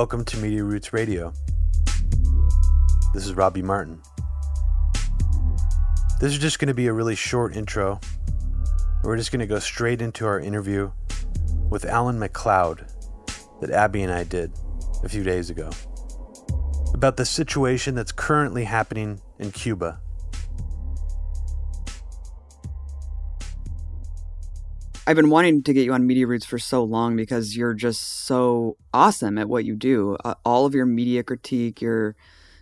Welcome to Media Roots Radio. This is Robbie Martin. This is just going to be a really short intro. We're just going to go straight into our interview with Alan McLeod that Abby and I did a few days ago about the situation that's currently happening in Cuba. I've been wanting to get you on Media Roots for so long because you're just so awesome at what you do. Uh, all of your media critique, your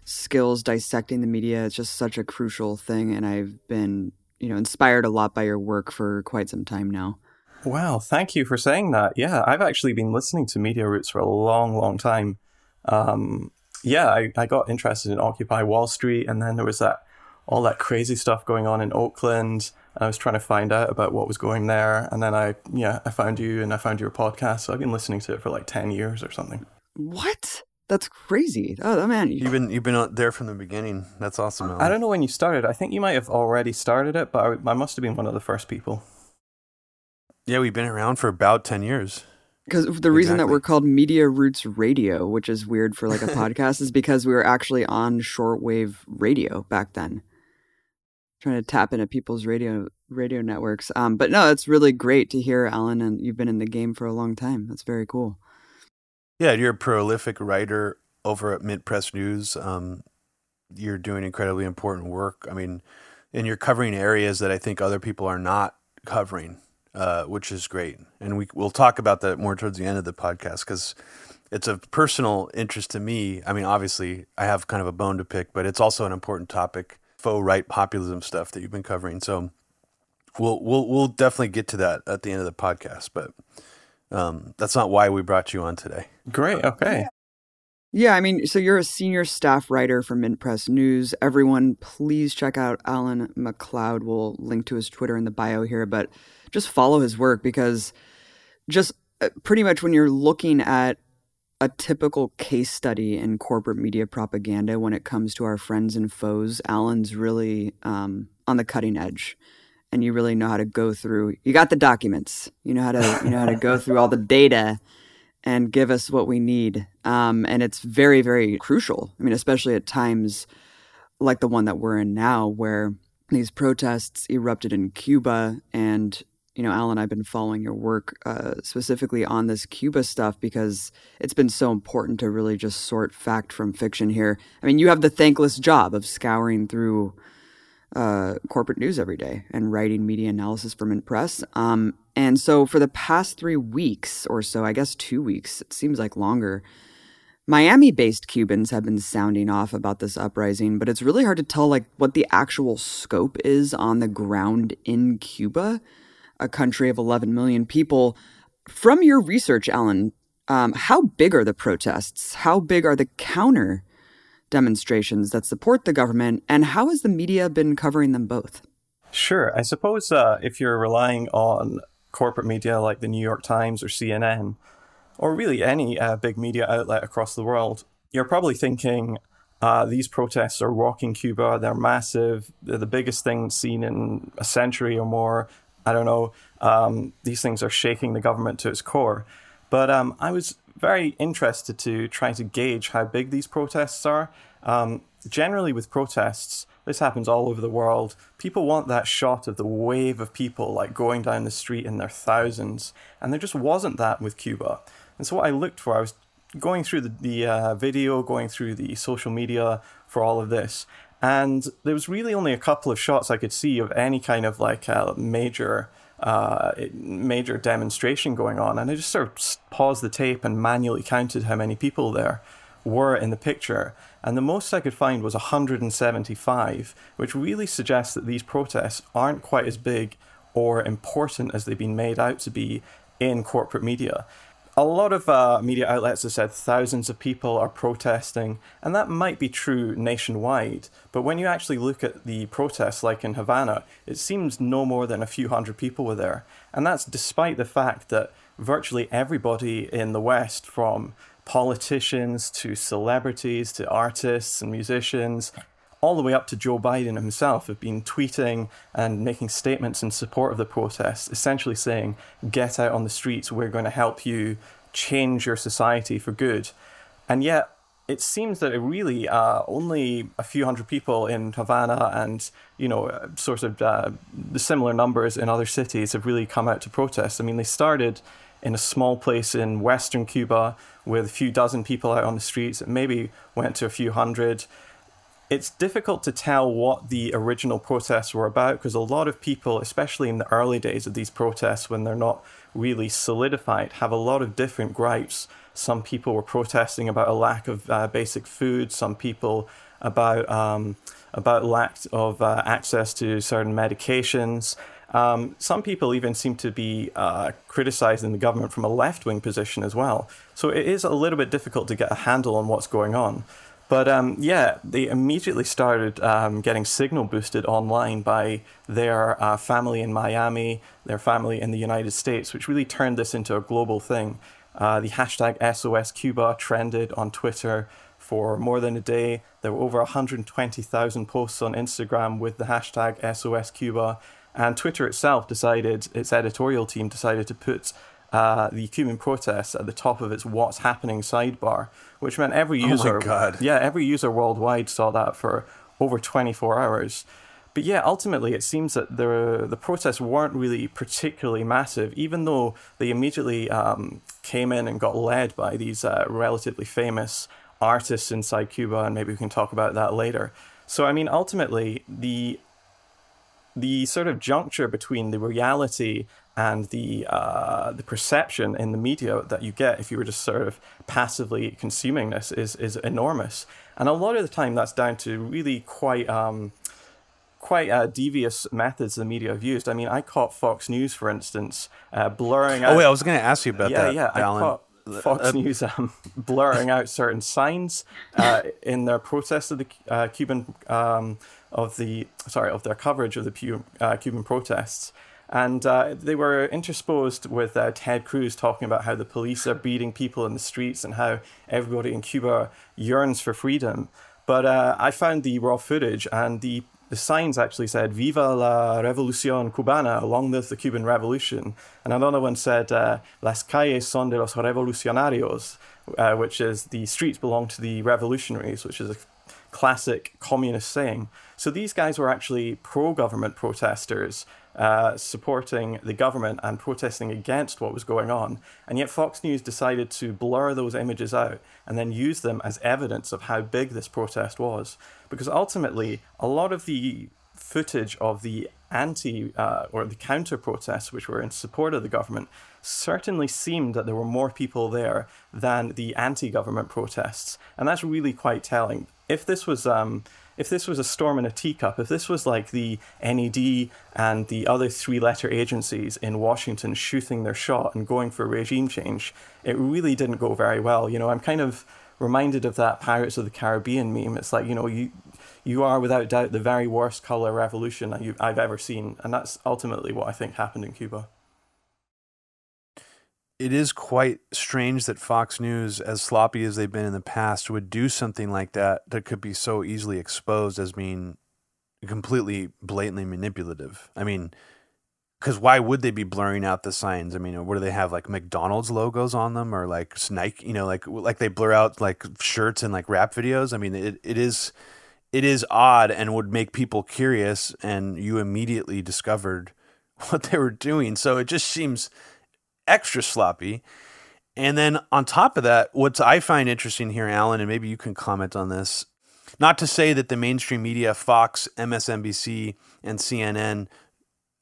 skills dissecting the media, it's just such a crucial thing. And I've been, you know, inspired a lot by your work for quite some time now. Wow, thank you for saying that. Yeah, I've actually been listening to Media Roots for a long, long time. Um, yeah, I, I got interested in Occupy Wall Street, and then there was that all that crazy stuff going on in Oakland. I was trying to find out about what was going there, and then I yeah I found you and I found your podcast. So I've been listening to it for like ten years or something. What? That's crazy. Oh man, you've been you've been there from the beginning. That's awesome. Alan. I don't know when you started. I think you might have already started it, but I, I must have been one of the first people. Yeah, we've been around for about ten years. Because the reason exactly. that we're called Media Roots Radio, which is weird for like a podcast, is because we were actually on shortwave radio back then trying to tap into people's radio radio networks. Um, but no, it's really great to hear, Alan, and you've been in the game for a long time. That's very cool. Yeah, you're a prolific writer over at Mint Press News. Um, you're doing incredibly important work. I mean, and you're covering areas that I think other people are not covering, uh, which is great. And we we'll talk about that more towards the end of the podcast because it's a personal interest to me. I mean, obviously, I have kind of a bone to pick, but it's also an important topic faux right populism stuff that you've been covering. So we'll we'll we'll definitely get to that at the end of the podcast, but um, that's not why we brought you on today. Great. Okay. Yeah, I mean, so you're a senior staff writer for Mint Press News. Everyone, please check out Alan McLeod. We'll link to his Twitter in the bio here, but just follow his work because just uh, pretty much when you're looking at a typical case study in corporate media propaganda when it comes to our friends and foes. Alan's really um, on the cutting edge, and you really know how to go through. You got the documents. You know how to you know how to go through all the data and give us what we need. Um, and it's very very crucial. I mean, especially at times like the one that we're in now, where these protests erupted in Cuba and you know, Alan, I've been following your work uh, specifically on this Cuba stuff because it's been so important to really just sort fact from fiction here. I mean, you have the thankless job of scouring through uh, corporate news every day and writing media analysis for Mint Press. Um, and so for the past three weeks or so, I guess two weeks, it seems like longer, Miami based Cubans have been sounding off about this uprising, but it's really hard to tell like what the actual scope is on the ground in Cuba a country of 11 million people. From your research, Alan, um, how big are the protests? How big are the counter demonstrations that support the government? And how has the media been covering them both? Sure. I suppose uh, if you're relying on corporate media like the New York Times or CNN, or really any uh, big media outlet across the world, you're probably thinking uh, these protests are rocking Cuba. They're massive. They're the biggest thing seen in a century or more. I don't know. Um, these things are shaking the government to its core. But um, I was very interested to try to gauge how big these protests are. Um, generally, with protests, this happens all over the world. People want that shot of the wave of people like going down the street in their thousands, and there just wasn't that with Cuba. And so, what I looked for, I was going through the, the uh, video, going through the social media for all of this, and there was really only a couple of shots I could see of any kind of like a major uh, major demonstration going on, and I just sort of paused the tape and manually counted how many people there were in the picture, and the most I could find was 175, which really suggests that these protests aren't quite as big or important as they've been made out to be in corporate media a lot of uh, media outlets have said thousands of people are protesting, and that might be true nationwide. But when you actually look at the protests, like in Havana, it seems no more than a few hundred people were there. And that's despite the fact that virtually everybody in the West, from politicians to celebrities to artists and musicians, all the way up to Joe Biden himself, have been tweeting and making statements in support of the protests, essentially saying, get out on the streets, we're going to help you change your society for good. And yet, it seems that it really uh, only a few hundred people in Havana and you know sort of uh, similar numbers in other cities have really come out to protest. I mean, they started in a small place in western Cuba with a few dozen people out on the streets. It maybe went to a few hundred. It's difficult to tell what the original protests were about because a lot of people, especially in the early days of these protests when they're not really solidified, have a lot of different gripes. Some people were protesting about a lack of uh, basic food. Some people about um, about lack of uh, access to certain medications. Um, some people even seem to be uh, criticizing the government from a left wing position as well. So it is a little bit difficult to get a handle on what's going on. But um, yeah, they immediately started um, getting signal boosted online by their uh, family in Miami, their family in the United States, which really turned this into a global thing. Uh, the hashtag SOS Cuba trended on Twitter for more than a day. There were over 120,000 posts on Instagram with the hashtag SOS Cuba. And Twitter itself decided, its editorial team decided to put uh, the Cuban protests at the top of its "What's Happening" sidebar, which meant every user, oh yeah, every user worldwide saw that for over 24 hours. But yeah, ultimately, it seems that the the protests weren't really particularly massive, even though they immediately um, came in and got led by these uh, relatively famous artists inside Cuba, and maybe we can talk about that later. So, I mean, ultimately, the the sort of juncture between the reality and the uh, the perception in the media that you get if you were just sort of passively consuming this is is enormous, and a lot of the time that's down to really quite. Um, quite uh, devious methods the media have used. I mean, I caught Fox News, for instance, uh, blurring out. Oh wait, I was going to ask you about yeah, that. Yeah, Alan. I caught Fox uh, News um, blurring out certain signs uh, in their protest of the uh, Cuban um, of the sorry of their coverage of the uh, Cuban protests. And uh, they were interspersed with uh, Ted Cruz talking about how the police are beating people in the streets and how everybody in Cuba yearns for freedom. But uh, I found the raw footage, and the, the signs actually said "Viva la Revolución Cubana," along with the Cuban Revolution. And another one said uh, "Las calles son de los revolucionarios," uh, which is the streets belong to the revolutionaries, which is a classic communist saying. So these guys were actually pro government protesters uh, supporting the government and protesting against what was going on. And yet Fox News decided to blur those images out and then use them as evidence of how big this protest was. Because ultimately, a lot of the footage of the anti uh, or the counter protests, which were in support of the government, certainly seemed that there were more people there than the anti government protests. And that's really quite telling. If this was um, if this was a storm in a teacup, if this was like the NED and the other three letter agencies in Washington shooting their shot and going for regime change, it really didn't go very well. You know, I'm kind of reminded of that Pirates of the Caribbean meme. It's like, you know, you you are without doubt the very worst color revolution I've ever seen. And that's ultimately what I think happened in Cuba it is quite strange that Fox News, as sloppy as they've been in the past, would do something like that that could be so easily exposed as being completely blatantly manipulative. I mean, because why would they be blurring out the signs? I mean, what do they have like McDonald's logos on them or like Nike? You know, like like they blur out like shirts and like rap videos. I mean, it it is it is odd and would make people curious, and you immediately discovered what they were doing. So it just seems extra sloppy. And then on top of that, what I find interesting here, Alan, and maybe you can comment on this, not to say that the mainstream media, Fox, MSNBC, and CNN,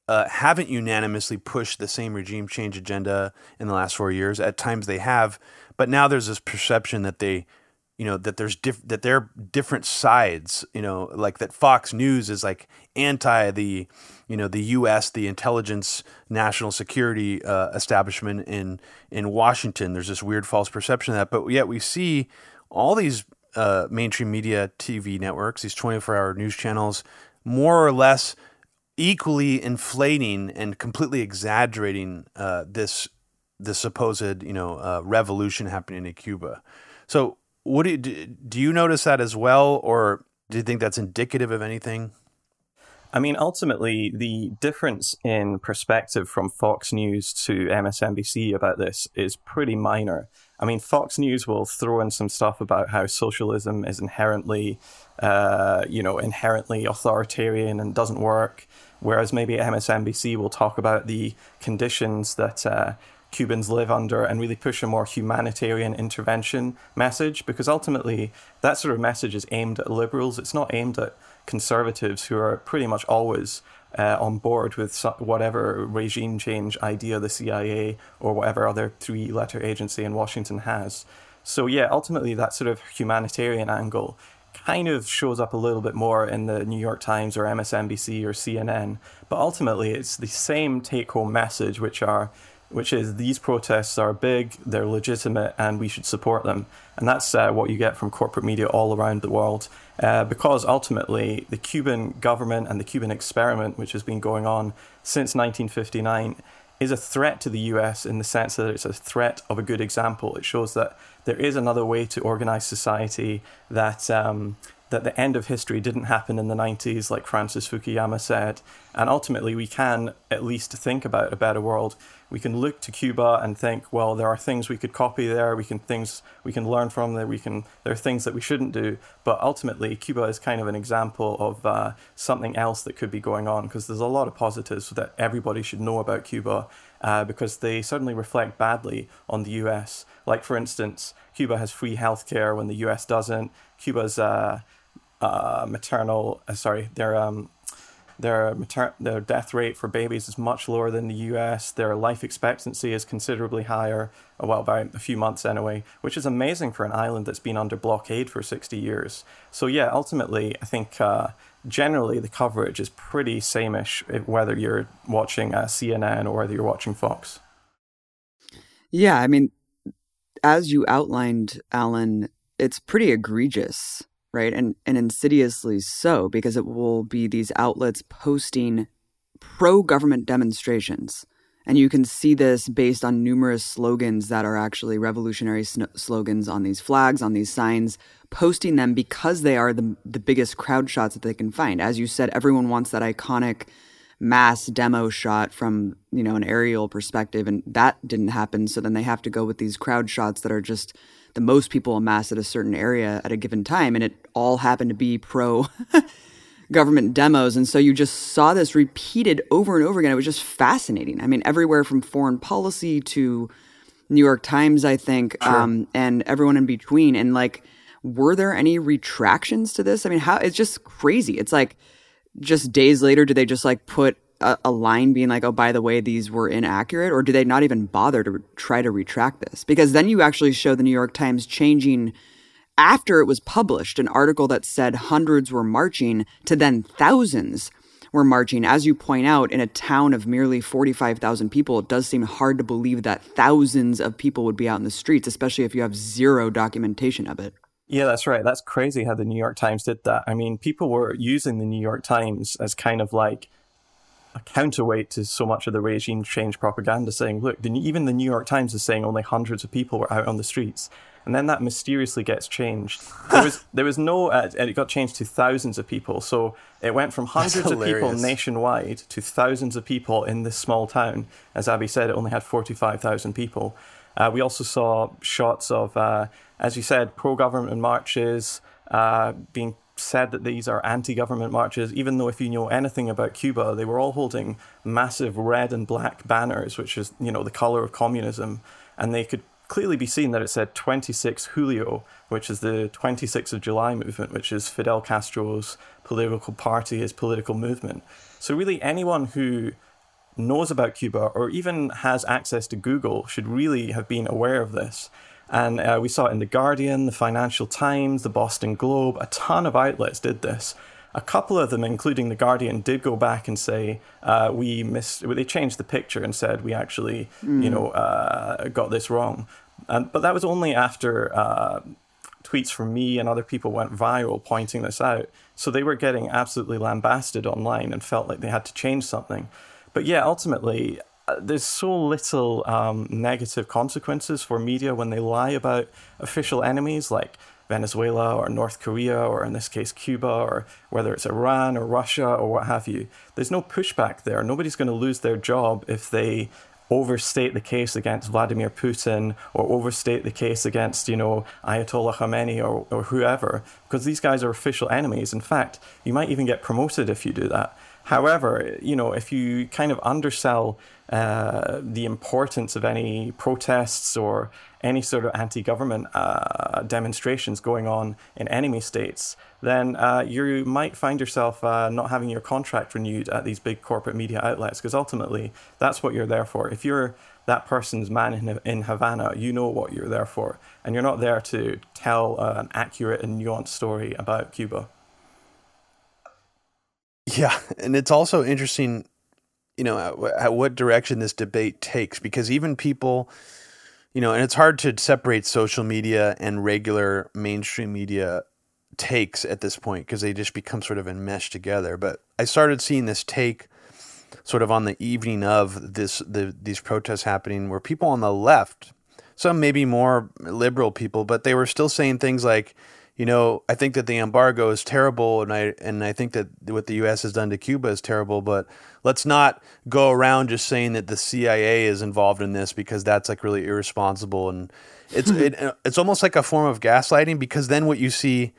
uh, haven't unanimously pushed the same regime change agenda in the last four years. At times they have, but now there's this perception that they you know that there's diff- that there are different sides you know like that Fox News is like anti the you know the U.S. the intelligence national security uh, establishment in in Washington. There's this weird false perception of that, but yet we see all these uh, mainstream media TV networks, these 24 hour news channels, more or less equally inflating and completely exaggerating uh, this this supposed you know uh, revolution happening in Cuba. So what do you, do you notice that as well, or do you think that's indicative of anything? I mean, ultimately, the difference in perspective from Fox News to MSNBC about this is pretty minor. I mean, Fox News will throw in some stuff about how socialism is inherently, uh, you know, inherently authoritarian and doesn't work, whereas maybe MSNBC will talk about the conditions that uh, Cubans live under and really push a more humanitarian intervention message, because ultimately that sort of message is aimed at liberals. It's not aimed at conservatives who are pretty much always uh, on board with whatever regime change idea the CIA or whatever other three letter agency in Washington has. So, yeah, ultimately, that sort of humanitarian angle kind of shows up a little bit more in the New York Times or MSNBC or CNN. But ultimately, it's the same take home message, which are which is these protests are big, they're legitimate, and we should support them. And that's uh, what you get from corporate media all around the world. Uh, because ultimately, the Cuban government and the Cuban experiment, which has been going on since 1959, is a threat to the US in the sense that it's a threat of a good example. It shows that there is another way to organize society that. Um, that the end of history didn't happen in the 90s, like Francis Fukuyama said. And ultimately, we can at least think about a better world. We can look to Cuba and think, well, there are things we could copy there. We can things we can learn from there. We can there are things that we shouldn't do. But ultimately, Cuba is kind of an example of uh, something else that could be going on because there's a lot of positives that everybody should know about Cuba uh, because they certainly reflect badly on the U.S. Like for instance, Cuba has free healthcare when the U.S. doesn't. Cuba's uh, uh, maternal, uh, sorry, their um, their mater- their death rate for babies is much lower than the U.S. Their life expectancy is considerably higher, uh, well, by a few months anyway, which is amazing for an island that's been under blockade for 60 years. So yeah, ultimately, I think uh, generally the coverage is pretty sameish whether you're watching uh, CNN or whether you're watching Fox. Yeah, I mean, as you outlined, Alan, it's pretty egregious right? And and insidiously so because it will be these outlets posting pro-government demonstrations. And you can see this based on numerous slogans that are actually revolutionary sn- slogans on these flags, on these signs, posting them because they are the, the biggest crowd shots that they can find. As you said, everyone wants that iconic mass demo shot from, you know, an aerial perspective, and that didn't happen. So then they have to go with these crowd shots that are just the most people amassed at a certain area at a given time, and it all happened to be pro government demos. And so you just saw this repeated over and over again. It was just fascinating. I mean, everywhere from foreign policy to New York Times, I think, sure. um, and everyone in between. And like, were there any retractions to this? I mean, how it's just crazy. It's like just days later, do they just like put a, a, line being like, oh, by the way, these were inaccurate? Or do they not even bother to re- try to retract this? Because then you actually show the New York Times changing after it was published an article that said hundreds were marching to then thousands were marching. As you point out, in a town of merely 45,000 people, it does seem hard to believe that thousands of people would be out in the streets, especially if you have zero documentation of it. Yeah, that's right. That's crazy how the New York Times did that. I mean, people were using the New York Times as kind of like a counterweight to so much of the regime change propaganda saying, look, the, even the New York Times is saying only hundreds of people were out on the streets. And then that mysteriously gets changed. There was there was no, uh, it got changed to thousands of people. So it went from hundreds of people nationwide to thousands of people in this small town. As Abby said, it only had 45,000 people. Uh, we also saw shots of, uh, as you said, pro government marches uh, being said that these are anti-government marches, even though if you know anything about Cuba, they were all holding massive red and black banners, which is you know the color of communism, and they could clearly be seen that it said 26 Julio, which is the 26th of July movement, which is Fidel Castro's political party, his political movement. So really, anyone who knows about Cuba or even has access to Google should really have been aware of this. And uh, we saw it in The Guardian, the Financial Times, the Boston Globe. A ton of outlets did this. A couple of them, including The Guardian, did go back and say, uh, we missed, they changed the picture and said, we actually, mm. you know, uh, got this wrong. And, but that was only after uh, tweets from me and other people went viral pointing this out. So they were getting absolutely lambasted online and felt like they had to change something. But yeah, ultimately, there's so little um, negative consequences for media when they lie about official enemies. Like Venezuela or North Korea or in this case Cuba or whether it's Iran or Russia or what have you. There's no pushback there. Nobody's going to lose their job if they overstate the case against Vladimir Putin or overstate the case against, you know, Ayatollah Khamenei or, or whoever, because these guys are official enemies. In fact, you might even get promoted if you do that. However, you know, if you kind of undersell uh, the importance of any protests or any sort of anti-government uh, demonstrations going on in enemy states, then uh, you might find yourself uh, not having your contract renewed at these big corporate media outlets because ultimately that's what you're there for. If you're that person's man in, in Havana, you know what you're there for, and you're not there to tell uh, an accurate and nuanced story about Cuba. Yeah, and it's also interesting, you know, at, at, what direction this debate takes because even people, you know, and it's hard to separate social media and regular mainstream media takes at this point because they just become sort of enmeshed together. But I started seeing this take sort of on the evening of this the these protests happening where people on the left, some maybe more liberal people, but they were still saying things like you know, I think that the embargo is terrible, and I and I think that what the U.S. has done to Cuba is terrible. But let's not go around just saying that the CIA is involved in this because that's like really irresponsible, and it's it, it's almost like a form of gaslighting because then what you see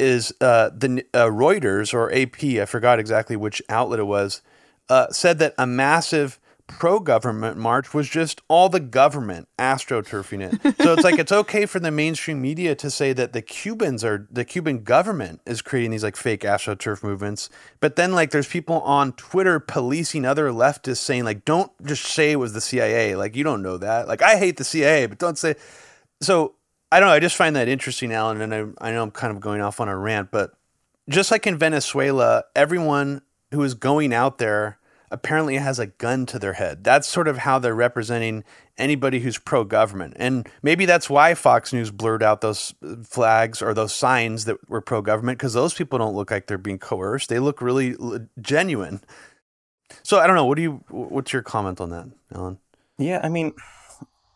is uh, the uh, Reuters or AP, I forgot exactly which outlet it was, uh, said that a massive pro government march was just all the government astroturfing it. So it's like it's okay for the mainstream media to say that the Cubans are the Cuban government is creating these like fake astroturf movements. But then like there's people on Twitter policing other leftists saying like don't just say it was the CIA. Like you don't know that. Like I hate the CIA, but don't say so I don't know, I just find that interesting, Alan, and I I know I'm kind of going off on a rant, but just like in Venezuela, everyone who is going out there apparently it has a gun to their head. That's sort of how they're representing anybody who's pro government. And maybe that's why Fox News blurred out those flags or those signs that were pro government because those people don't look like they're being coerced. They look really genuine. So I don't know. What do you? What's your comment on that, Alan? Yeah, I mean,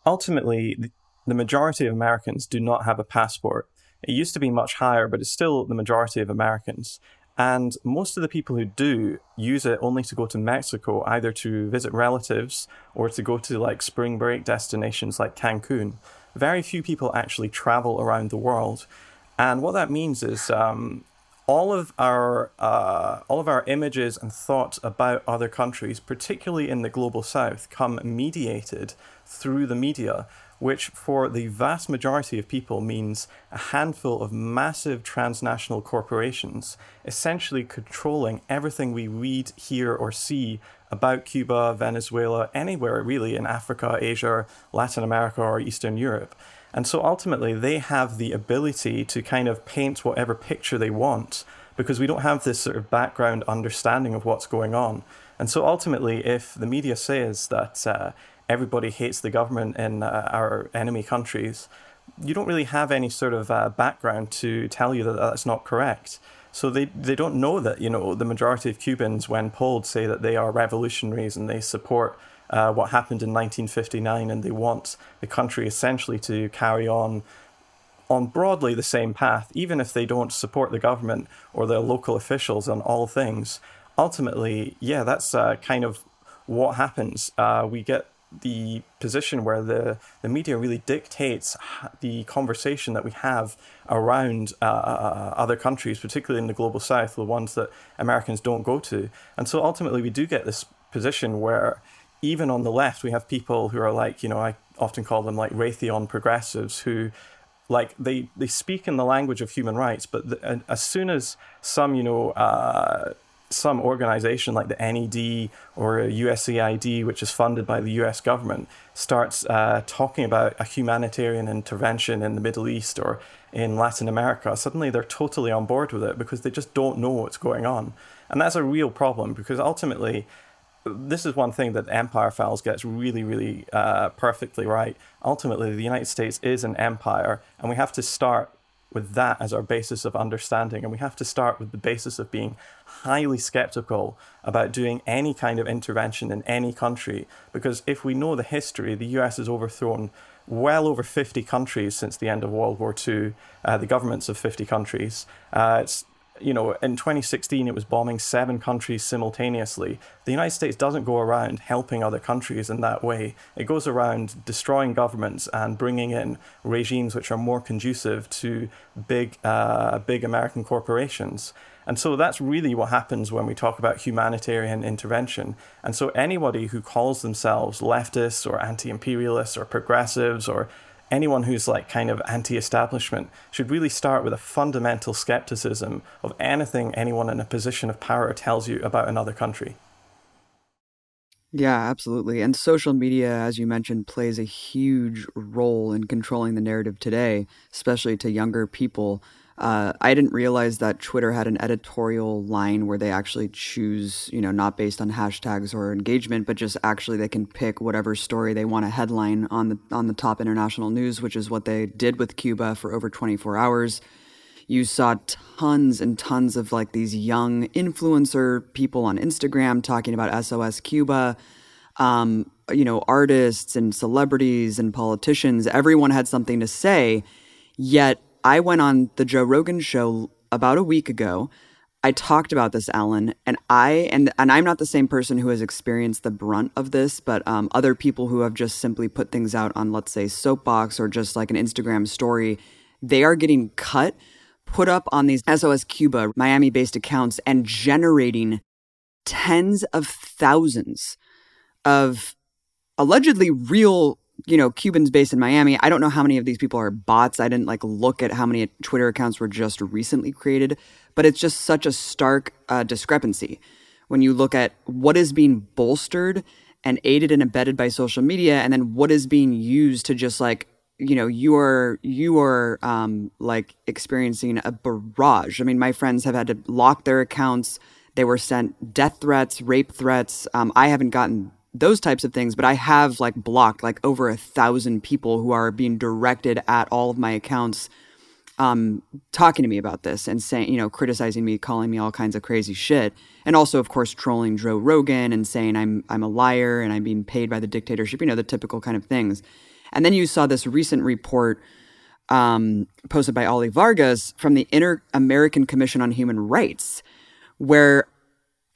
ultimately, the majority of Americans do not have a passport. It used to be much higher, but it's still the majority of Americans. And most of the people who do use it only to go to Mexico, either to visit relatives or to go to like spring break destinations like Cancun. Very few people actually travel around the world. And what that means is um, all of our uh, all of our images and thoughts about other countries, particularly in the global south, come mediated through the media which for the vast majority of people means a handful of massive transnational corporations essentially controlling everything we read, hear, or see about Cuba, Venezuela, anywhere really in Africa, Asia, Latin America, or Eastern Europe. And so ultimately, they have the ability to kind of paint whatever picture they want because we don't have this sort of background understanding of what's going on. And so ultimately, if the media says that uh, everybody hates the government in uh, our enemy countries, you don't really have any sort of uh, background to tell you that that's not correct. So they, they don't know that, you know, the majority of Cubans, when polled, say that they are revolutionaries and they support uh, what happened in 1959 and they want the country essentially to carry on on broadly the same path, even if they don't support the government or their local officials on all things. Ultimately, yeah, that's uh, kind of what happens. Uh, we get the position where the, the media really dictates the conversation that we have around uh, uh, other countries, particularly in the global south, the ones that Americans don't go to. And so ultimately, we do get this position where even on the left, we have people who are like, you know, I often call them like Raytheon progressives who like they, they speak in the language of human rights, but the, as soon as some, you know, uh, some organization like the NED or USAID, which is funded by the US government, starts uh, talking about a humanitarian intervention in the Middle East or in Latin America, suddenly they're totally on board with it because they just don't know what's going on. And that's a real problem because ultimately, this is one thing that Empire Files gets really, really uh, perfectly right. Ultimately, the United States is an empire, and we have to start with that as our basis of understanding. And we have to start with the basis of being highly skeptical about doing any kind of intervention in any country. Because if we know the history, the US has overthrown well over 50 countries since the end of World War II, uh, the governments of 50 countries. Uh, it's you know, in 2016, it was bombing seven countries simultaneously. The United States doesn't go around helping other countries in that way. It goes around destroying governments and bringing in regimes which are more conducive to big, uh, big American corporations. And so that's really what happens when we talk about humanitarian intervention. And so anybody who calls themselves leftists or anti imperialists or progressives or anyone who's like kind of anti establishment should really start with a fundamental skepticism of anything anyone in a position of power tells you about another country. Yeah, absolutely. And social media, as you mentioned, plays a huge role in controlling the narrative today, especially to younger people. Uh, I didn't realize that Twitter had an editorial line where they actually choose, you know, not based on hashtags or engagement, but just actually they can pick whatever story they want to headline on the on the top international news, which is what they did with Cuba for over 24 hours. You saw tons and tons of like these young influencer people on Instagram talking about SOS Cuba. Um, you know, artists and celebrities and politicians, everyone had something to say. Yet I went on the Joe Rogan show about a week ago. I talked about this, Alan, and I and and I'm not the same person who has experienced the brunt of this, but um, other people who have just simply put things out on, let's say, Soapbox or just like an Instagram story, they are getting cut, put up on these SOS Cuba Miami-based accounts, and generating tens of thousands of allegedly real you know, Cubans based in Miami. I don't know how many of these people are bots. I didn't like look at how many Twitter accounts were just recently created, but it's just such a stark uh, discrepancy when you look at what is being bolstered and aided and abetted by social media, and then what is being used to just like you know you are you are um, like experiencing a barrage. I mean, my friends have had to lock their accounts. They were sent death threats, rape threats. Um, I haven't gotten those types of things, but I have like blocked like over a thousand people who are being directed at all of my accounts, um, talking to me about this and saying, you know, criticizing me, calling me all kinds of crazy shit, and also, of course, trolling Joe Rogan and saying I'm I'm a liar and I'm being paid by the dictatorship, you know, the typical kind of things. And then you saw this recent report um, posted by Oli Vargas from the Inter American Commission on Human Rights, where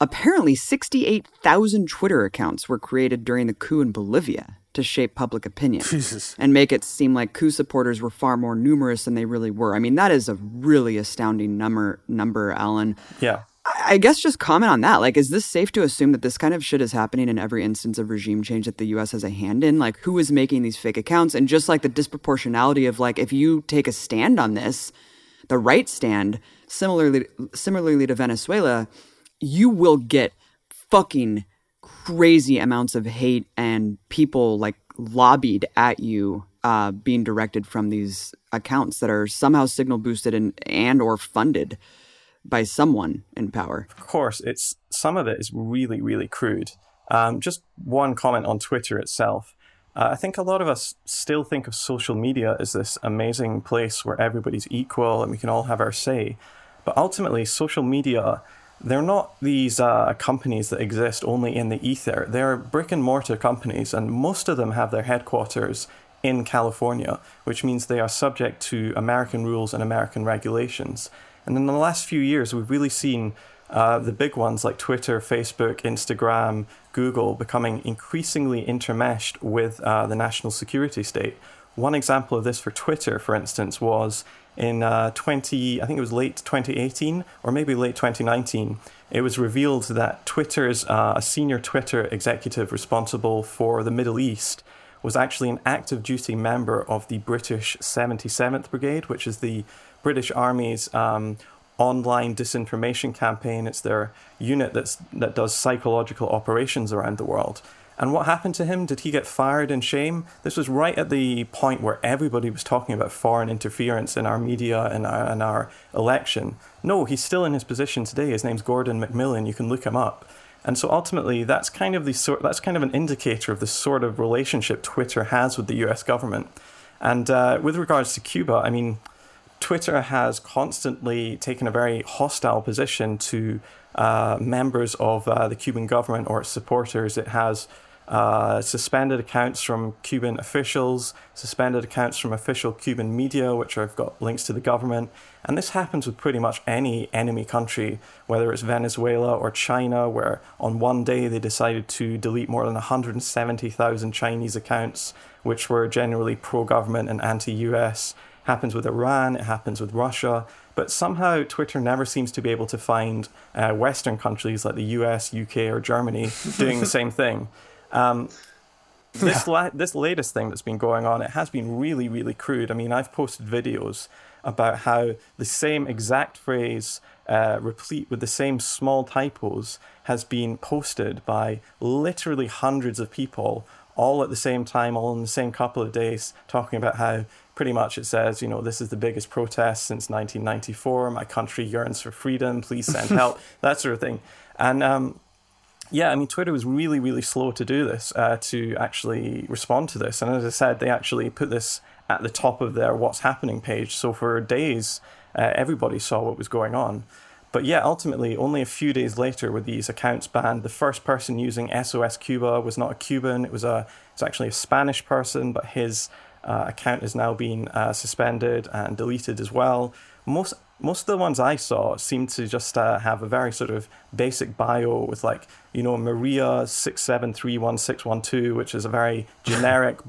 Apparently, 68,000 Twitter accounts were created during the coup in Bolivia to shape public opinion Jesus. and make it seem like coup supporters were far more numerous than they really were. I mean, that is a really astounding number, number, Alan. Yeah. I guess just comment on that. Like, is this safe to assume that this kind of shit is happening in every instance of regime change that the U.S. has a hand in? Like, who is making these fake accounts? And just like the disproportionality of like, if you take a stand on this, the right stand, similarly, similarly to Venezuela, you will get fucking crazy amounts of hate and people like lobbied at you uh, being directed from these accounts that are somehow signal boosted and and or funded by someone in power. Of course, it's some of it is really really crude. Um, just one comment on Twitter itself. Uh, I think a lot of us still think of social media as this amazing place where everybody's equal and we can all have our say. But ultimately, social media they're not these uh, companies that exist only in the ether. They're brick and mortar companies, and most of them have their headquarters in California, which means they are subject to American rules and American regulations. And in the last few years, we've really seen uh, the big ones like Twitter, Facebook, Instagram, Google becoming increasingly intermeshed with uh, the national security state. One example of this for Twitter, for instance, was in uh, 20, I think it was late 2018 or maybe late 2019, it was revealed that Twitter's, uh, a senior Twitter executive responsible for the Middle East, was actually an active duty member of the British 77th Brigade, which is the British Army's um, online disinformation campaign. It's their unit that's, that does psychological operations around the world. And what happened to him? Did he get fired in shame? This was right at the point where everybody was talking about foreign interference in our media and our, and our election. No, he's still in his position today. His name's Gordon Macmillan. You can look him up. And so ultimately, that's kind of the sort. That's kind of an indicator of the sort of relationship Twitter has with the U.S. government. And uh, with regards to Cuba, I mean, Twitter has constantly taken a very hostile position to uh, members of uh, the Cuban government or its supporters. It has uh, suspended accounts from Cuban officials, suspended accounts from official Cuban media, which have got links to the government. And this happens with pretty much any enemy country, whether it's Venezuela or China, where on one day they decided to delete more than 170,000 Chinese accounts, which were generally pro government and anti US. Happens with Iran, it happens with Russia. But somehow Twitter never seems to be able to find uh, Western countries like the US, UK, or Germany doing the same thing. Um, this la- this latest thing that's been going on, it has been really, really crude. I mean, I've posted videos about how the same exact phrase, uh, replete with the same small typos, has been posted by literally hundreds of people, all at the same time, all in the same couple of days, talking about how pretty much it says, you know, this is the biggest protest since 1994. My country yearns for freedom. Please send help. that sort of thing. And um, yeah, I mean, Twitter was really, really slow to do this, uh, to actually respond to this. And as I said, they actually put this at the top of their what's happening page. So for days, uh, everybody saw what was going on. But yeah, ultimately, only a few days later were these accounts banned. The first person using SOS Cuba was not a Cuban; it was a it's actually a Spanish person, but his uh, account has now been uh, suspended and deleted as well. Most most of the ones I saw seemed to just uh, have a very sort of basic bio with like you know Maria six seven three one six one two, which is a very generic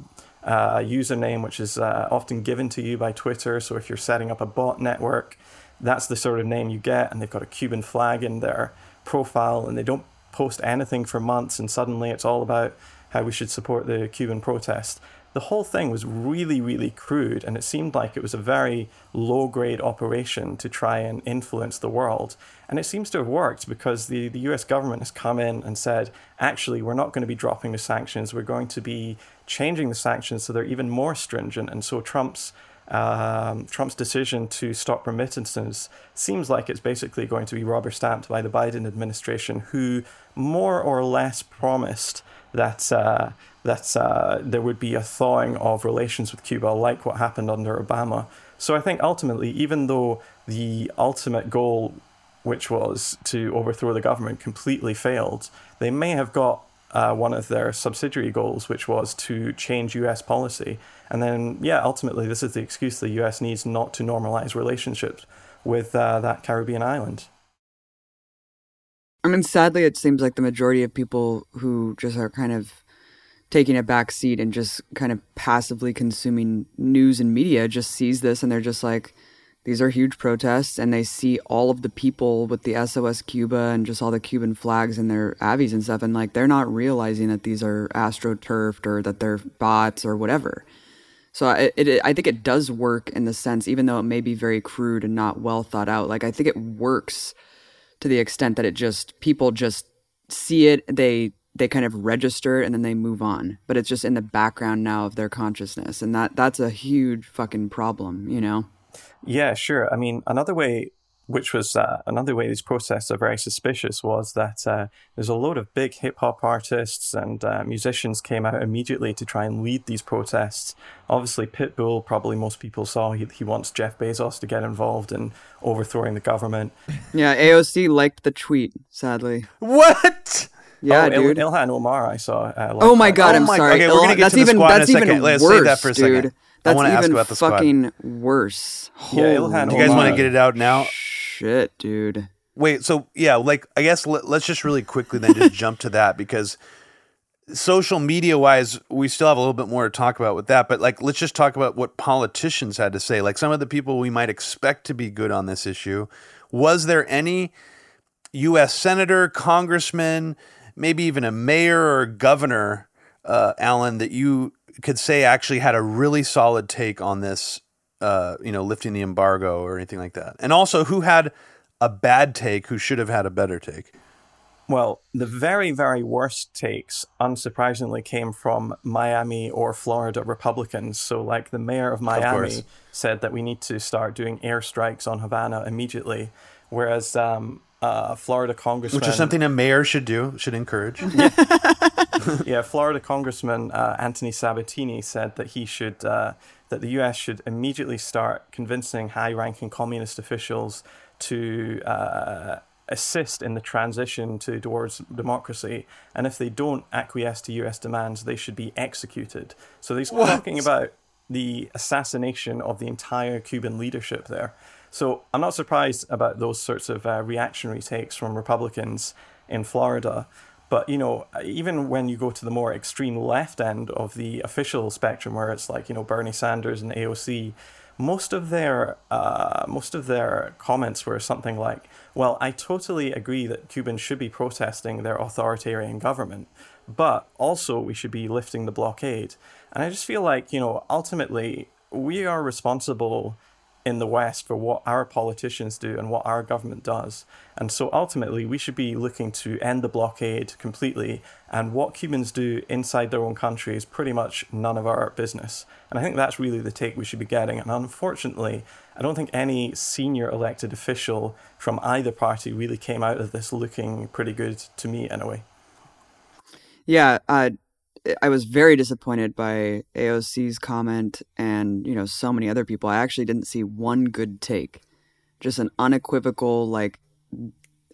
uh, username, which is uh, often given to you by Twitter. So if you're setting up a bot network, that's the sort of name you get, and they've got a Cuban flag in their profile, and they don't post anything for months, and suddenly it's all about how we should support the Cuban protest the whole thing was really, really crude, and it seemed like it was a very low grade operation to try and influence the world. And it seems to have worked because the, the US government has come in and said, actually, we're not going to be dropping the sanctions, we're going to be changing the sanctions so they're even more stringent. And so Trump's um, Trump's decision to stop remittances seems like it's basically going to be rubber stamped by the Biden administration, who more or less promised that uh, that uh, there would be a thawing of relations with Cuba, like what happened under Obama. So I think ultimately, even though the ultimate goal, which was to overthrow the government, completely failed, they may have got uh, one of their subsidiary goals, which was to change US policy. And then, yeah, ultimately, this is the excuse the US needs not to normalize relationships with uh, that Caribbean island. I mean, sadly, it seems like the majority of people who just are kind of taking a back seat and just kind of passively consuming news and media just sees this and they're just like these are huge protests and they see all of the people with the SOS Cuba and just all the Cuban flags and their avies and stuff and like they're not realizing that these are astroturfed or that they're bots or whatever. So it, it, I think it does work in the sense, even though it may be very crude and not well thought out. Like I think it works to the extent that it just people just see it, they they kind of register it and then they move on. But it's just in the background now of their consciousness and that that's a huge fucking problem you know? Yeah sure. I mean another way which was uh, another way these protests are very suspicious was that uh, there's a load of big hip hop artists and uh, musicians came out immediately to try and lead these protests. Obviously, Pitbull, probably most people saw, he, he wants Jeff Bezos to get involved in overthrowing the government. Yeah, AOC liked the tweet, sadly. What? Yeah, oh, dude. Il- Ilhan Omar, I saw. Uh, oh my god, oh I'm my, sorry. Okay, we're gonna get that's to even, the squad that's in a second. even Let's worse, save that for a second. Dude. I That's want to even ask about the squad. fucking worse. Yeah, Holy Ilhan Do you guys want to get it out now? Shit, dude. Wait, so yeah, like I guess let, us just really quickly then just jump to that because social media wise, we still have a little bit more to talk about with that. But like, let's just talk about what politicians had to say. Like some of the people we might expect to be good on this issue. Was there any U.S. senator, congressman, maybe even a mayor or governor, uh, Alan, that you could say actually had a really solid take on this? Uh, you know, lifting the embargo or anything like that. And also, who had a bad take who should have had a better take? Well, the very, very worst takes, unsurprisingly, came from Miami or Florida Republicans. So, like the mayor of Miami Of said that we need to start doing airstrikes on Havana immediately, whereas um, uh, Florida Congressman, Which is something a mayor should do, should encourage. yeah, Florida Congressman uh, Anthony Sabatini said that he should uh, that the U.S. should immediately start convincing high-ranking communist officials to uh, assist in the transition to towards democracy, and if they don't acquiesce to U.S. demands, they should be executed. So he's what? talking about the assassination of the entire Cuban leadership there. So I'm not surprised about those sorts of uh, reactionary takes from Republicans in Florida. But you know, even when you go to the more extreme left end of the official spectrum, where it's like you know Bernie Sanders and AOC, most of their uh, most of their comments were something like, "Well, I totally agree that Cubans should be protesting their authoritarian government, but also we should be lifting the blockade." And I just feel like you know, ultimately, we are responsible in the West for what our politicians do and what our government does. And so ultimately, we should be looking to end the blockade completely. And what Cubans do inside their own country is pretty much none of our business. And I think that's really the take we should be getting. And unfortunately, I don't think any senior elected official from either party really came out of this looking pretty good to me, anyway. Yeah, uh, I was very disappointed by AOC's comment and, you know, so many other people. I actually didn't see one good take. Just an unequivocal, like,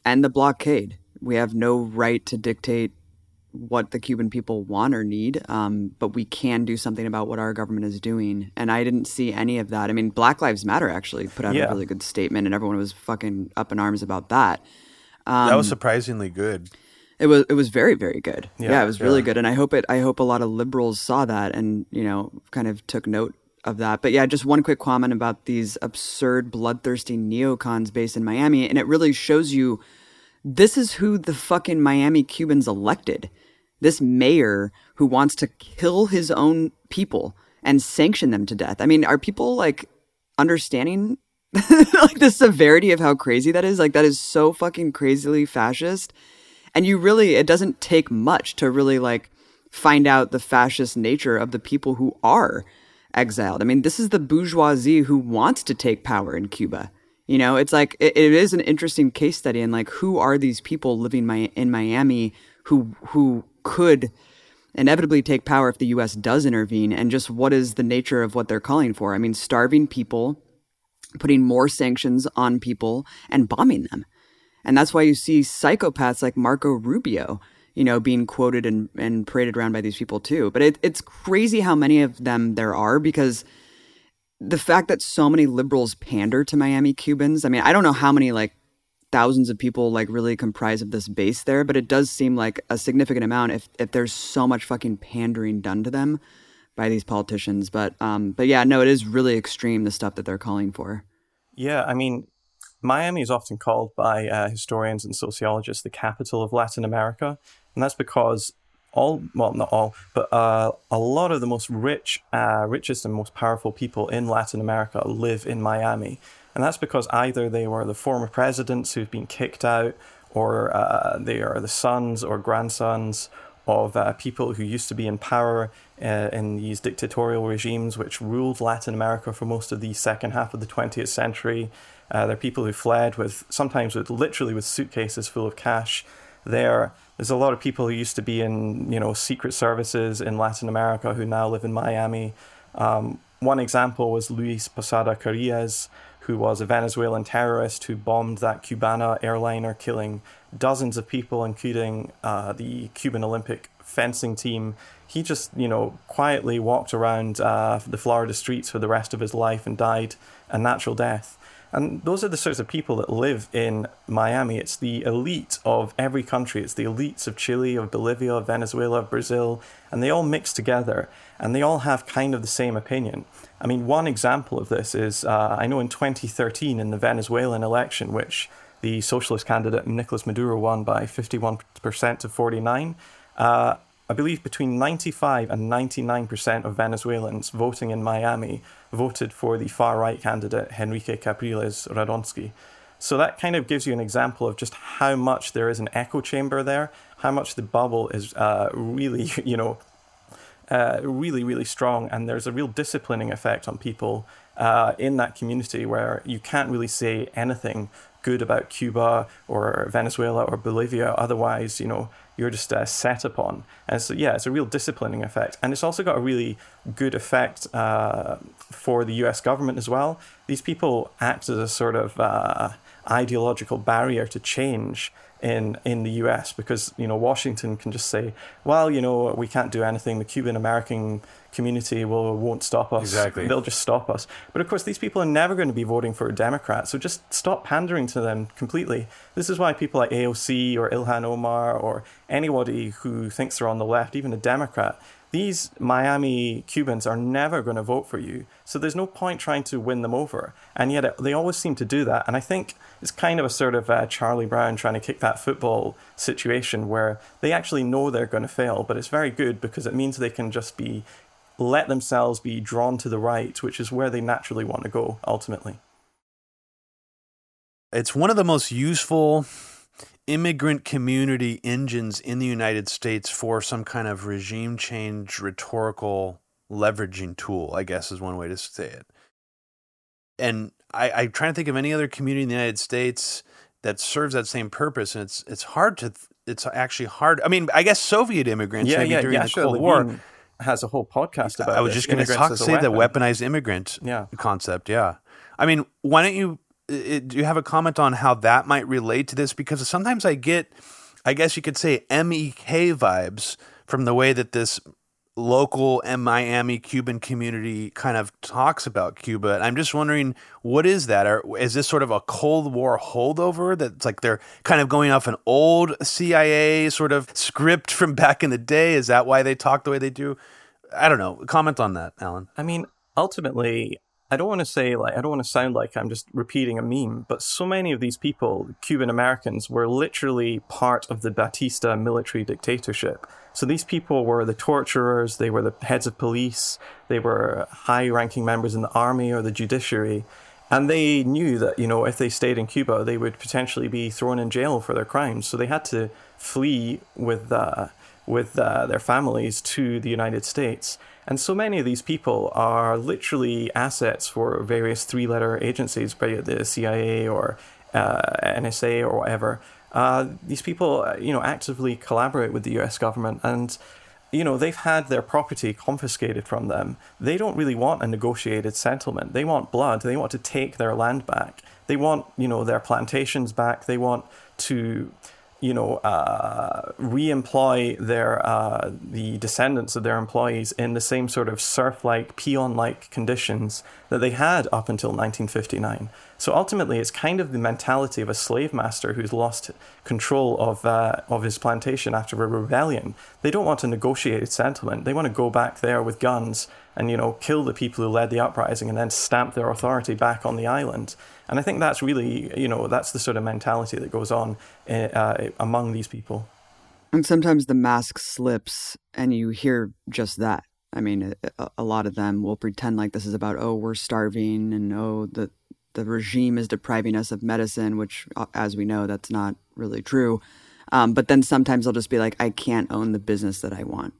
end the blockade. We have no right to dictate what the Cuban people want or need, um, but we can do something about what our government is doing. And I didn't see any of that. I mean, Black Lives Matter actually put out yeah. a really good statement, and everyone was fucking up in arms about that. Um, that was um, surprisingly good. It was it was very very good. Yeah, yeah it was really good, and I hope it. I hope a lot of liberals saw that and you know kind of took note of that. But yeah, just one quick comment about these absurd, bloodthirsty neocons based in Miami, and it really shows you this is who the fucking Miami Cubans elected. This mayor who wants to kill his own people and sanction them to death. I mean, are people like understanding like the severity of how crazy that is? Like that is so fucking crazily fascist and you really it doesn't take much to really like find out the fascist nature of the people who are exiled. I mean, this is the bourgeoisie who wants to take power in Cuba. You know, it's like it, it is an interesting case study in like who are these people living my, in Miami who who could inevitably take power if the US does intervene and just what is the nature of what they're calling for? I mean, starving people, putting more sanctions on people and bombing them. And that's why you see psychopaths like Marco Rubio, you know, being quoted and, and paraded around by these people too. But it, it's crazy how many of them there are because the fact that so many liberals pander to Miami Cubans, I mean, I don't know how many like thousands of people like really comprise of this base there, but it does seem like a significant amount if if there's so much fucking pandering done to them by these politicians. But um but yeah, no, it is really extreme the stuff that they're calling for. Yeah, I mean, Miami is often called by uh, historians and sociologists the capital of Latin America, and that's because all well not all but uh, a lot of the most rich uh, richest and most powerful people in latin america live in miami. And that's because either they were the former presidents who've been kicked out or uh, they are the sons or grandsons of uh, people who used to be in power uh, in these dictatorial regimes which ruled latin america for most of the second half of the 20th century uh, there are people who fled with sometimes with literally with suitcases full of cash. There, there's a lot of people who used to be in you know secret services in Latin America who now live in Miami. Um, one example was Luis Posada Carriles, who was a Venezuelan terrorist who bombed that Cubana airliner, killing dozens of people, including uh, the Cuban Olympic fencing team. He just, you know, quietly walked around uh, the Florida streets for the rest of his life and died a natural death. And those are the sorts of people that live in Miami. It's the elite of every country. It's the elites of Chile, of Bolivia, of Venezuela, of Brazil, and they all mix together and they all have kind of the same opinion. I mean, one example of this is uh, I know in 2013 in the Venezuelan election, which the socialist candidate Nicolas Maduro won by 51% to 49. Uh, I believe between 95 and 99% of Venezuelans voting in Miami voted for the far right candidate, Henrique Capriles Radonski. So that kind of gives you an example of just how much there is an echo chamber there, how much the bubble is uh, really, you know, uh, really, really strong, and there's a real disciplining effect on people uh, in that community where you can't really say anything good about Cuba or Venezuela or Bolivia. Otherwise, you know, you're just uh, set upon. And so, yeah, it's a real disciplining effect. And it's also got a really good effect uh, for the US government as well. These people act as a sort of uh, ideological barrier to change in in the US because you know Washington can just say, well, you know, we can't do anything. The Cuban American community will won't stop us. Exactly. They'll just stop us. But of course, these people are never going to be voting for a Democrat. So just stop pandering to them completely. This is why people like AOC or Ilhan Omar or anybody who thinks they're on the left, even a Democrat, these Miami Cubans are never going to vote for you. So there's no point trying to win them over. And yet they always seem to do that. And I think it's kind of a sort of uh, Charlie Brown trying to kick that football situation where they actually know they're going to fail, but it's very good because it means they can just be let themselves be drawn to the right, which is where they naturally want to go ultimately. It's one of the most useful immigrant community engines in the United States for some kind of regime change rhetorical leveraging tool, I guess is one way to say it. And I, I'm trying to think of any other community in the United States that serves that same purpose, and it's it's hard to it's actually hard. I mean, I guess Soviet immigrants yeah, maybe yeah, during yeah, the sure, Cold Levine War has a whole podcast about. I was this, just going to talk say the weaponized immigrant Yeah. concept. Yeah, I mean, why don't you uh, do you have a comment on how that might relate to this? Because sometimes I get, I guess you could say MEK vibes from the way that this local and Miami Cuban community kind of talks about Cuba. And I'm just wondering, what is that? Or is this sort of a Cold War holdover that's like they're kind of going off an old CIA sort of script from back in the day? Is that why they talk the way they do? I don't know. Comment on that, Alan. I mean, ultimately, I don't want to say like I don't want to sound like I'm just repeating a meme, but so many of these people, Cuban Americans, were literally part of the Batista military dictatorship. So these people were the torturers, they were the heads of police, they were high-ranking members in the army or the judiciary, and they knew that you know if they stayed in Cuba, they would potentially be thrown in jail for their crimes. So they had to flee with uh, with uh, their families to the United States. And so many of these people are literally assets for various three letter agencies, be it the CIA or uh, NSA or whatever. Uh, these people, uh, you know, actively collaborate with the US government and you know, they've had their property confiscated from them. They don't really want a negotiated settlement. They want blood. They want to take their land back. They want, you know, their plantations back. They want to, you know, uh, re-employ their uh, the descendants of their employees in the same sort of serf-like, peon-like conditions that they had up until 1959. So ultimately, it's kind of the mentality of a slave master who's lost control of uh, of his plantation after a rebellion. They don't want a negotiated settlement. They want to go back there with guns and you know kill the people who led the uprising and then stamp their authority back on the island. And I think that's really you know that's the sort of mentality that goes on uh, among these people. And sometimes the mask slips, and you hear just that. I mean, a, a lot of them will pretend like this is about oh we're starving and oh the the regime is depriving us of medicine, which, uh, as we know, that's not really true. Um, but then sometimes they'll just be like, I can't own the business that I want.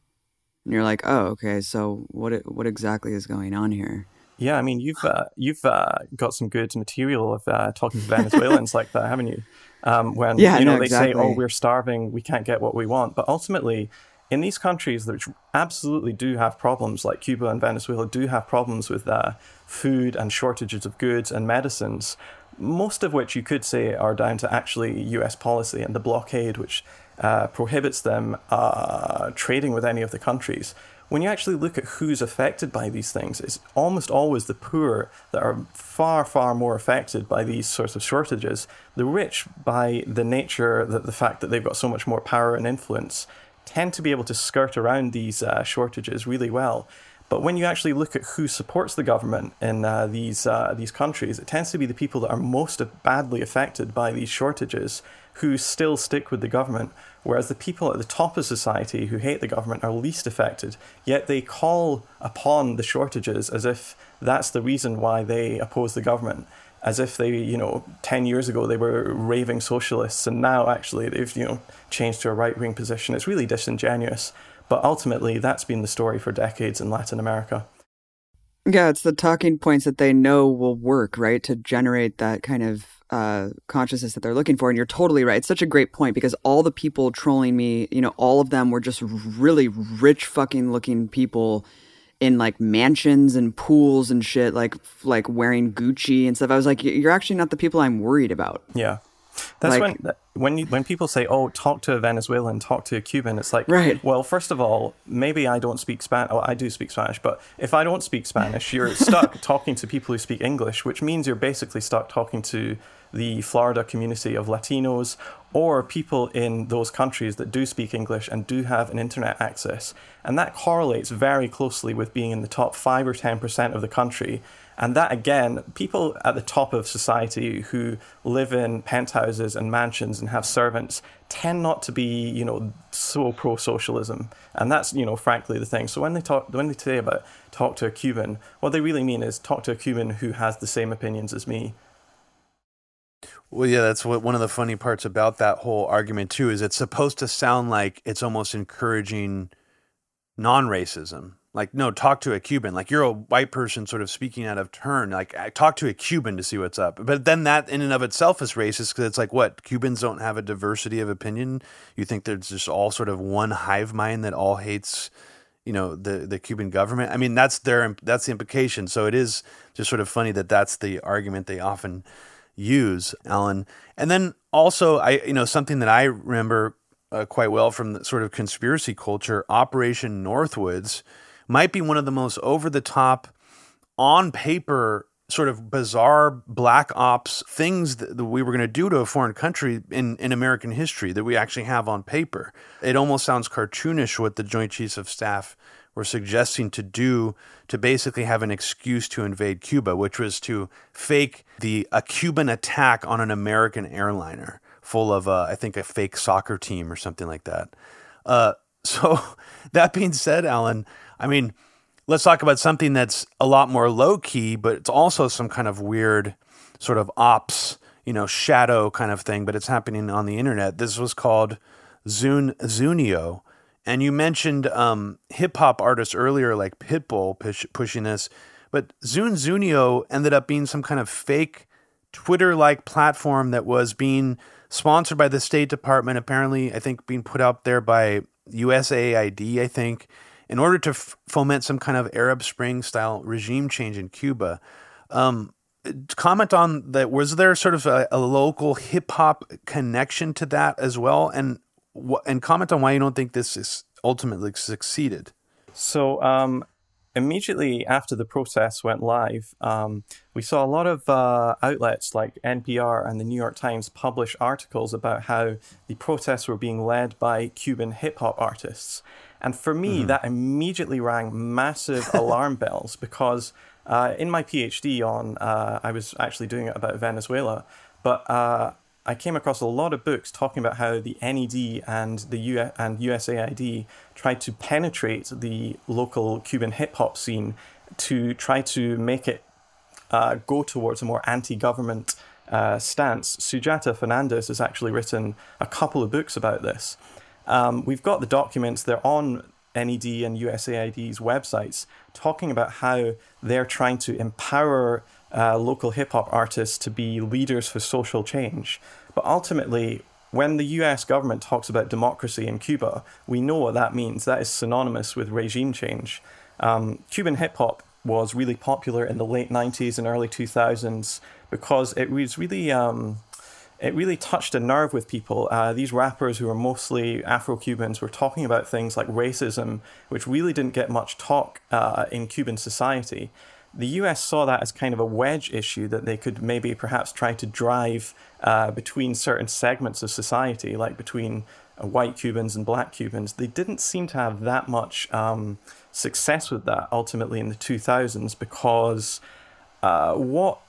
And you're like, oh, okay. So what what exactly is going on here? Yeah, I mean, you've uh, you've uh, got some good material of uh, talking to Venezuelans like that, haven't you? Um, when yeah, you know no, they exactly. say, "Oh, we're starving, we can't get what we want," but ultimately, in these countries that absolutely do have problems, like Cuba and Venezuela, do have problems with uh, food and shortages of goods and medicines, most of which you could say are down to actually US policy and the blockade, which uh, prohibits them uh, trading with any of the countries. When you actually look at who's affected by these things, it's almost always the poor that are far, far more affected by these sorts of shortages. The rich, by the nature that the fact that they've got so much more power and influence, tend to be able to skirt around these uh, shortages really well. But when you actually look at who supports the government in uh, these uh, these countries, it tends to be the people that are most badly affected by these shortages who still stick with the government, whereas the people at the top of society who hate the government are least affected. Yet they call upon the shortages as if that's the reason why they oppose the government. As if they, you know, 10 years ago they were raving socialists and now actually they've, you know, changed to a right wing position. It's really disingenuous. But ultimately, that's been the story for decades in Latin America. Yeah, it's the talking points that they know will work, right? To generate that kind of uh, consciousness that they're looking for. And you're totally right. It's such a great point because all the people trolling me, you know, all of them were just really rich fucking looking people in like mansions and pools and shit, like like wearing Gucci and stuff. I was like, you're actually not the people I'm worried about. Yeah. That's Like- when when you, when people say, "Oh, talk to a Venezuelan, talk to a Cuban," it's like, Right. Well, first of all, maybe I don't speak Spanish. Oh, I do speak Spanish, but if I don't speak Spanish, you're stuck talking to people who speak English, which means you're basically stuck talking to the Florida community of Latinos or people in those countries that do speak English and do have an internet access, and that correlates very closely with being in the top five or ten percent of the country. And that again, people at the top of society who live in penthouses and mansions and have servants tend not to be, you know, so pro socialism. And that's, you know, frankly the thing. So when they talk when they say about talk to a Cuban, what they really mean is talk to a Cuban who has the same opinions as me. Well, yeah, that's what one of the funny parts about that whole argument too is it's supposed to sound like it's almost encouraging non-racism. Like, no, talk to a Cuban. Like you're a white person, sort of speaking out of turn. Like, talk to a Cuban to see what's up. But then that, in and of itself, is racist because it's like, what Cubans don't have a diversity of opinion. You think there's just all sort of one hive mind that all hates, you know, the the Cuban government. I mean, that's their that's the implication. So it is just sort of funny that that's the argument they often use, Alan. And then also, I you know something that I remember uh, quite well from the sort of conspiracy culture, Operation Northwoods might be one of the most over the top, on paper, sort of bizarre black ops things that, that we were going to do to a foreign country in, in American history that we actually have on paper. It almost sounds cartoonish what the Joint Chiefs of Staff were suggesting to do to basically have an excuse to invade Cuba, which was to fake the a Cuban attack on an American airliner full of uh, I think a fake soccer team or something like that. Uh, so that being said, Alan, I mean, let's talk about something that's a lot more low key, but it's also some kind of weird sort of ops, you know, shadow kind of thing, but it's happening on the internet. This was called Zunzuneo. And you mentioned um, hip hop artists earlier, like Pitbull push, pushing this, but Zunzuneo ended up being some kind of fake Twitter like platform that was being sponsored by the State Department, apparently, I think being put out there by USAID, I think, in order to f- foment some kind of Arab Spring style regime change in Cuba. Um, comment on that. Was there sort of a, a local hip hop connection to that as well? And wh- and comment on why you don't think this is ultimately succeeded. So um, immediately after the protests went live, um, we saw a lot of uh, outlets like NPR and the New York Times publish articles about how the protests were being led by Cuban hip hop artists. And for me, that immediately rang massive alarm bells because uh, in my PhD on, uh, I was actually doing it about Venezuela, but uh, I came across a lot of books talking about how the NED and the U- and USAID tried to penetrate the local Cuban hip hop scene to try to make it uh, go towards a more anti-government uh, stance. Sujatha Fernandes has actually written a couple of books about this. Um, we've got the documents; they're on NED and USAID's websites, talking about how they're trying to empower uh, local hip hop artists to be leaders for social change. But ultimately, when the US government talks about democracy in Cuba, we know what that means. That is synonymous with regime change. Um, Cuban hip hop was really popular in the late 90s and early 2000s because it was really. Um, it really touched a nerve with people. Uh, these rappers, who are mostly Afro Cubans, were talking about things like racism, which really didn't get much talk uh, in Cuban society. The US saw that as kind of a wedge issue that they could maybe perhaps try to drive uh, between certain segments of society, like between uh, white Cubans and black Cubans. They didn't seem to have that much um, success with that ultimately in the 2000s because uh, what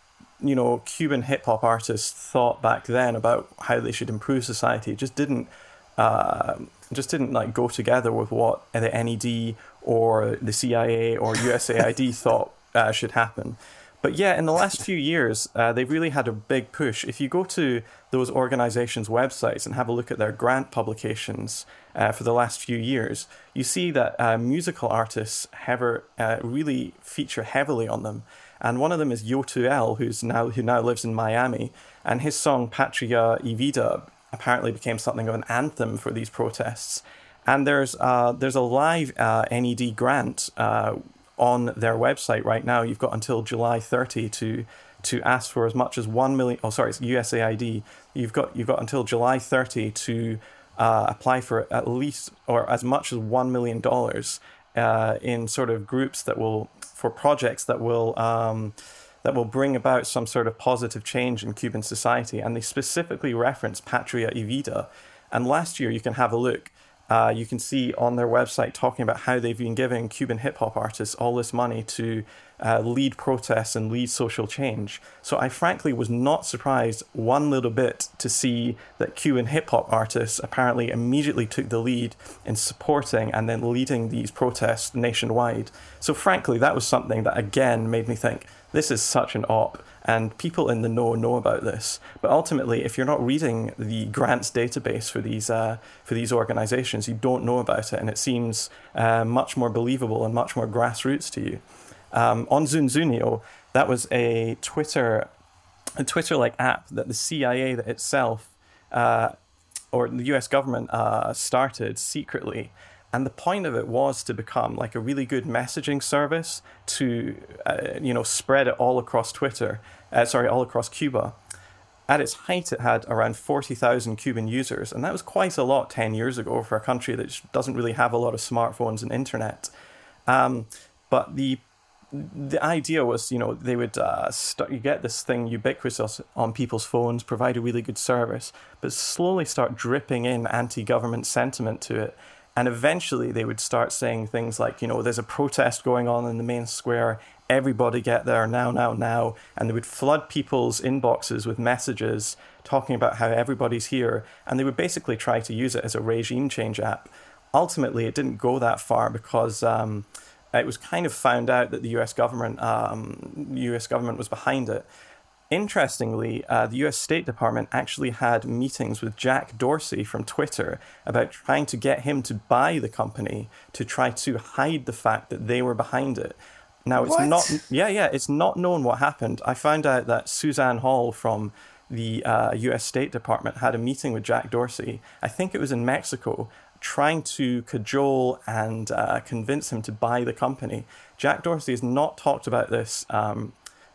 you know Cuban hip hop artists thought back then about how they should improve society just didn't uh, just didn't like go together with what the NED or the CIA or USAID thought uh, should happen. But yeah, in the last few years, uh, they've really had a big push. If you go to those organizations' websites and have a look at their grant publications uh, for the last few years, you see that uh, musical artists have uh, really feature heavily on them. And one of them is Yotuel, who's now who now lives in Miami, and his song Patria y Vida apparently became something of an anthem for these protests. And there's uh, there's a live uh, NED grant on their website right now. You've got until July 30 to to ask for as much as one million. Oh, sorry, it's USAID. You've got you've got until July 30 to uh, apply for at least or as much as one million dollars uh, in sort of groups that will for projects that will. Um, that will bring about some sort of positive change in Cuban society. And they specifically reference Patria y Vida. And last year, you can have a look uh, you can see on their website talking about how they've been giving Cuban hip hop artists all this money to uh, lead protests and lead social change. So I frankly was not surprised one little bit to see that Cuban hip hop artists apparently immediately took the lead in supporting and then leading these protests nationwide. So frankly, that was something that again made me think this is such an op and people in the know know about this. But ultimately, if you're not reading the grants database for these uh, for these organisations, you don't know about it, and it seems uh, much more believable and much more grassroots to you. Um, on Zunzuneo, that was a Twitter a Twitter like app that the CIA itself uh, or the U.S. government uh, started secretly and the point of it was to become like a really good messaging service to uh, you know spread it all across twitter uh, sorry all across cuba at its height it had around 40,000 cuban users and that was quite a lot 10 years ago for a country that doesn't really have a lot of smartphones and internet um, but the the idea was, you know, they would uh, you get this thing ubiquitous on people's phones, provide a really good service, but slowly start dripping in anti-government sentiment to it, and eventually they would start saying things like, you know, there's a protest going on in the main square. Everybody get there now, now, now. And they would flood people's inboxes with messages talking about how everybody's here. And they would basically try to use it as a regime change app. Ultimately, it didn't go that far because um, it was kind of found out that the US government, um, US government was behind it. Interestingly, uh, the US State Department actually had meetings with Jack Dorsey from Twitter about trying to get him to buy the company to try to hide the fact that they were behind it. Now, it's what? not, yeah, yeah, it's not known what happened. I found out that Suzanne Hall from the uh, US State Department had a meeting with Jack Dorsey. I think it was in Mexico, trying to cajole and uh, convince him to buy the company. Jack Dorsey has not talked about this um,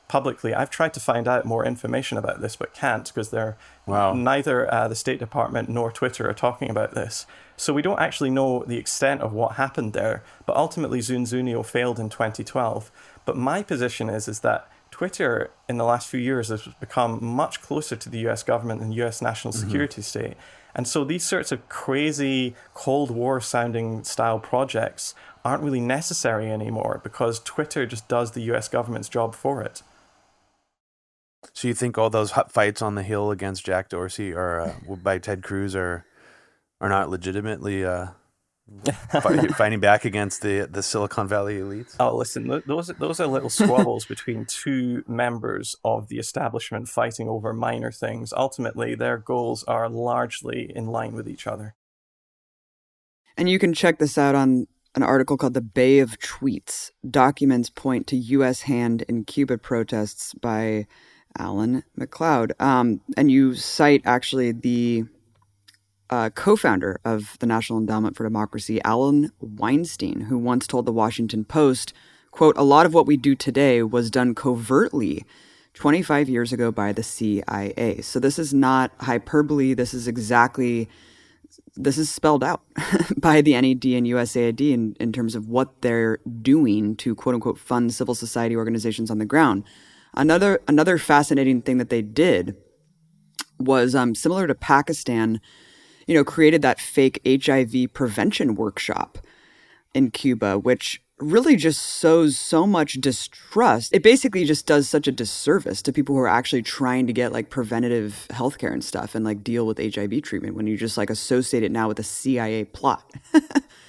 publicly. I've tried to find out more information about this, but can't because they're wow. neither uh, the State Department nor Twitter are talking about this. So we don't actually know the extent of what happened there. But ultimately, Zunzuneo failed in 2012. But my position is is that Twitter in the last few years has become much closer to the U.S. government and U.S. national mm-hmm. security mm-hmm. state. And so these sorts of crazy Cold War sounding style projects aren't really necessary anymore because Twitter just does the US government's job for it. So you think all those fights on the Hill against Jack Dorsey or uh, by Ted Cruz are are not legitimately uh, fighting back against the the Silicon Valley elites? Oh, listen, those those are little squabbles between two members of the establishment fighting over minor things. Ultimately, their goals are largely in line with each other. And you can check this out on an article called The Bay of Tweets. Documents point to U.S. hand in Cuba protests by Alan McLeod, Um, and you cite actually the uh, co founder of the National Endowment for Democracy, Allen Weinstein, who once told the Washington Post, quote, a lot of what we do today was done covertly 25 years ago by the CIA. So this is not hyperbole. This is exactly, this is spelled out by the NED and USAID in, in terms of what they're doing to quote unquote fund civil society organizations on the ground. Another another fascinating thing that they did was um, similar to Pakistan, you know, created that fake HIV prevention workshop in Cuba, which really just sows so much distrust. It basically just does such a disservice to people who are actually trying to get like preventative healthcare and stuff and like deal with HIV treatment when you just like associate it now with a CIA plot.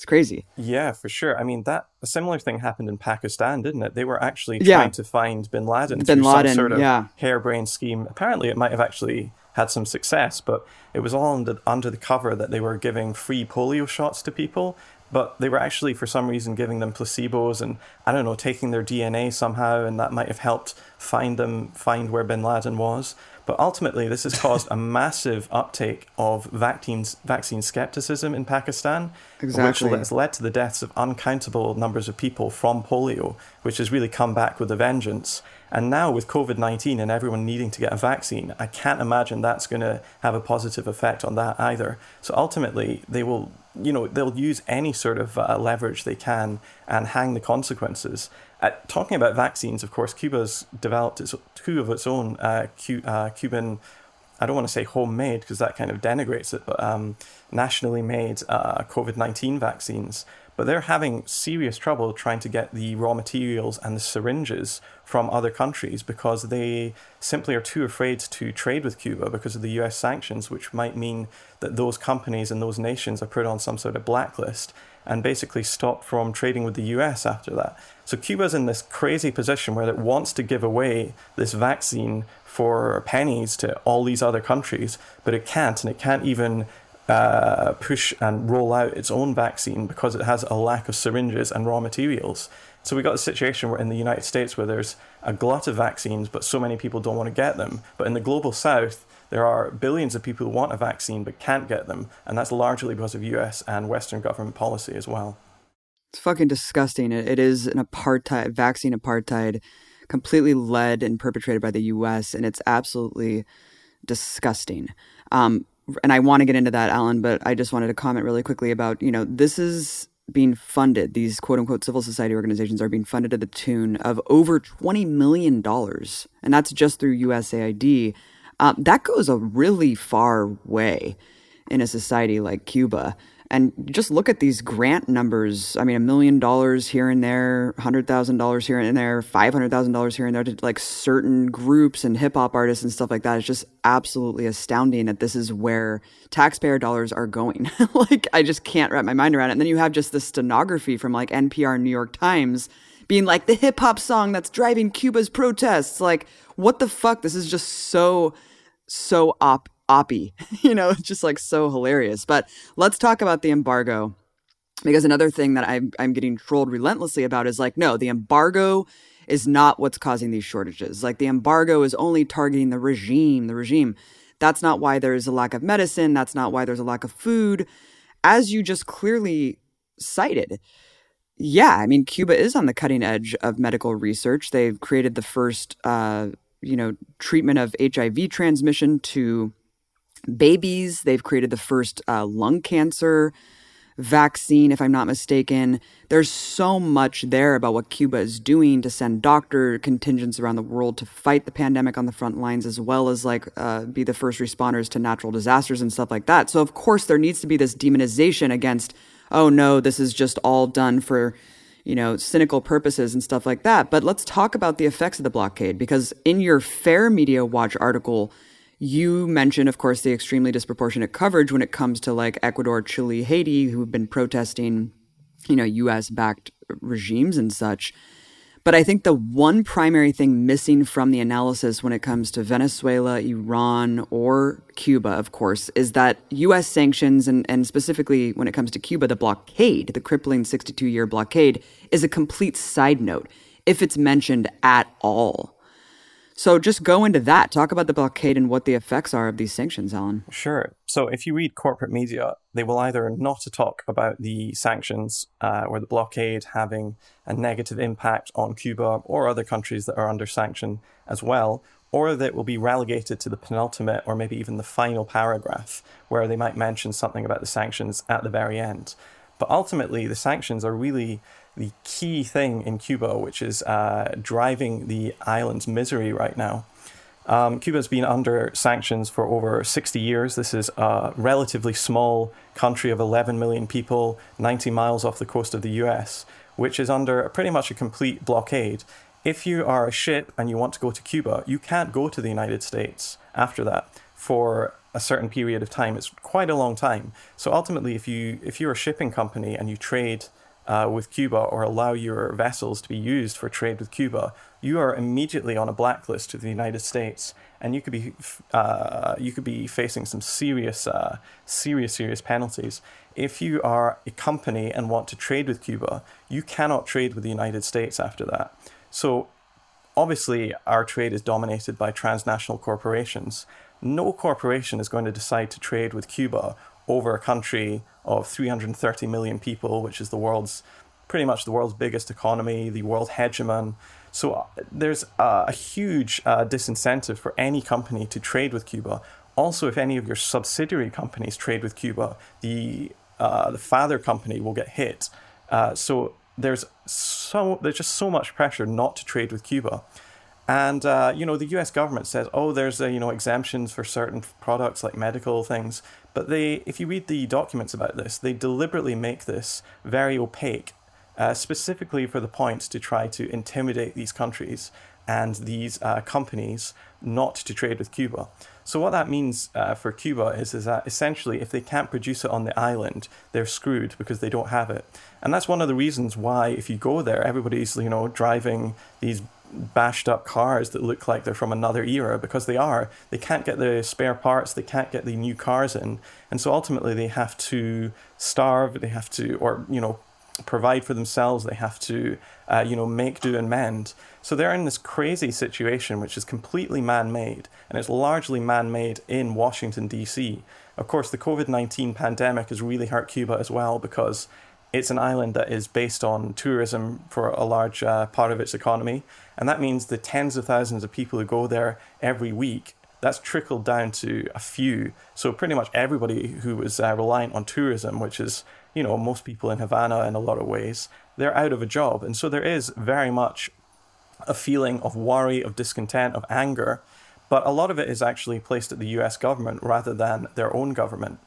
It's crazy. Yeah, for sure. I mean, that a similar thing happened in Pakistan, didn't it? They were actually trying yeah. to find Bin Laden Bin through Laden, some sort of yeah. harebrained scheme. Apparently, it might have actually had some success, but it was all under, under the cover that they were giving free polio shots to people. but they were actually, for some reason, giving them placebos and, I don't know, taking their DNA somehow, and that might have helped find them, find where bin Laden was. But ultimately, this has caused a massive uptake of vaccines, vaccine skepticism in Pakistan, exactly. which has led to the deaths of uncountable numbers of people from polio, which has really come back with a vengeance. And now with COVID 19 and everyone needing to get a vaccine, I can't imagine that's going to have a positive effect on that either. So ultimately, they will, you know, they'll use any sort of uh, leverage they can and hang the consequences. Uh, talking about vaccines, of course, Cuba's developed its, two of its own uh, uh, Cuban, I don't want to say homemade because that kind of denigrates it, but um, nationally made uh, COVID 19 vaccines but they're having serious trouble trying to get the raw materials and the syringes from other countries because they simply are too afraid to trade with Cuba because of the US sanctions, which might mean that those companies and those nations are put on some sort of blacklist and basically stopped from trading with the US after that. So Cuba's in this crazy position where it wants to give away this vaccine for pennies to all these other countries, but it can't, and it can't even uh, push and roll out its own vaccine because it has a lack of syringes and raw materials. So we got a situation where in the United States where there's a glut of vaccines, but so many people don't want to get them. But in the global south, there are billions of people who want a vaccine but can't get them, and that's largely because of U.S. and Western government policy as well. It's fucking disgusting. it, it is an apartheid, vaccine apartheid, completely led and perpetrated by the U.S., and it's absolutely disgusting. Um, and I want to get into that, Alan, but I just wanted to comment really quickly about, you know, this is being funded. These quote unquote civil society organizations are being funded to the tune of over $20 million. And that's just through USAID. Um, that goes a really far way in a society like Cuba. And just look at these grant numbers. I mean, a million dollars here and there, hundred thousand dollars here and there, five hundred thousand dollars here and there to like certain groups and hip hop artists and stuff like that. It's just absolutely astounding that this is where taxpayer dollars are going. like, I just can't wrap my mind around it. And then you have just the stenography from like NPR, New York Times, being like the hip hop song that's driving Cuba's protests. Like, what the fuck? This is just so, so op oppy. you know, it's just like so hilarious. But let's talk about the embargo. Because another thing that I'm, I'm getting trolled relentlessly about is like, no, the embargo is not what's causing these shortages. Like, the embargo is only targeting the regime, the regime. That's not why there's a lack of medicine. That's not why there's a lack of food. As you just clearly cited, yeah, I mean, Cuba is on the cutting edge of medical research. They've created the first, uh, you know, treatment of HIV transmission to babies. They've created the first uh, lung cancer vaccine, if I'm not mistaken. There's so much there about what Cuba is doing to send doctor contingents around the world to fight the pandemic on the front lines, as well as like uh, be the first responders to natural disasters and stuff like that. So, of course, there needs to be this demonization against, oh no, this is just all done for you know, cynical purposes and stuff like that. But let's talk about the effects of the blockade because in your Fair Media Watch article, you mentioned, of course, the extremely disproportionate coverage when it comes to like Ecuador, Chile, Haiti, who've been protesting, you know, US backed regimes and such. But I think the one primary thing missing from the analysis when it comes to Venezuela, Iran, or Cuba, of course, is that US sanctions, and, and specifically when it comes to Cuba, the blockade, the crippling 62 year blockade, is a complete side note if it's mentioned at all. So just go into that. Talk about the blockade and what the effects are of these sanctions, Alan. Sure. So if you read corporate media, they will either not talk about the sanctions uh, or the blockade having a negative impact on Cuba or other countries that are under sanction as well, or that will be relegated to the penultimate or maybe even the final paragraph where they might mention something about the sanctions at the very end. But ultimately, the sanctions are really the key thing in Cuba, which is uh, driving the island's misery right now. Um, Cuba's been under sanctions for over 60 years. This is a relatively small country of 11 million people, 90 miles off the coast of the US, which is under pretty much a complete blockade. If you are a ship and you want to go to Cuba, you can't go to the United States after that for a certain period of time. It's quite a long time. So ultimately, if you if you're a shipping company and you trade uh, with Cuba or allow your vessels to be used for trade with Cuba, you are immediately on a blacklist to the United States. and you could be uh, you could be facing some serious, uh, serious, serious penalties. If you are a company and want to trade with Cuba, you cannot trade with the United States after that. So, obviously, our trade is dominated by transnational corporations. No corporation is going to decide to trade with Cuba over a country of 330 million people, which is the world's pretty much the world's biggest economy, the world hegemon. So uh, there's uh, a huge uh, disincentive for any company to trade with Cuba. Also, if any of your subsidiary companies trade with Cuba, the uh, the father company will get hit. Uh, so there's so there's just so much pressure not to trade with Cuba. And uh, you know the U.S. government says, oh, there's you know exemptions for certain products like medical things, but they, if you read the documents about this, they deliberately make this very opaque uh, specifically for the point to try to intimidate these countries and these uh, companies not to trade with Cuba. So what that means uh, for Cuba is, is that essentially if they can't produce it on the island, they're screwed because they don't have it. And that's one of the reasons why if you go there, everybody's you know driving these bashed up cars that look like they're from another era because they are. They can't get the spare parts, they can't get the new cars in. And so ultimately they have to starve, they have to, or, you know, provide for themselves. They have to, uh, you know, make do and mend. So they're in this crazy situation, which is completely man-made, and it's largely man-made in Washington D.C. Of course, the COVID nineteen pandemic has really hurt Cuba as well because it's an island that is based on tourism for a large uh, part of its economy, and that means the tens of thousands of people who go there every week. That's trickled down to a few. So pretty much everybody who was uh, reliant on tourism, which is you know, most people in Havana in a lot of ways, they're out of a job. And so there is very much a feeling of worry, of discontent, of anger. But a lot of it is actually placed at the US government rather than their own government.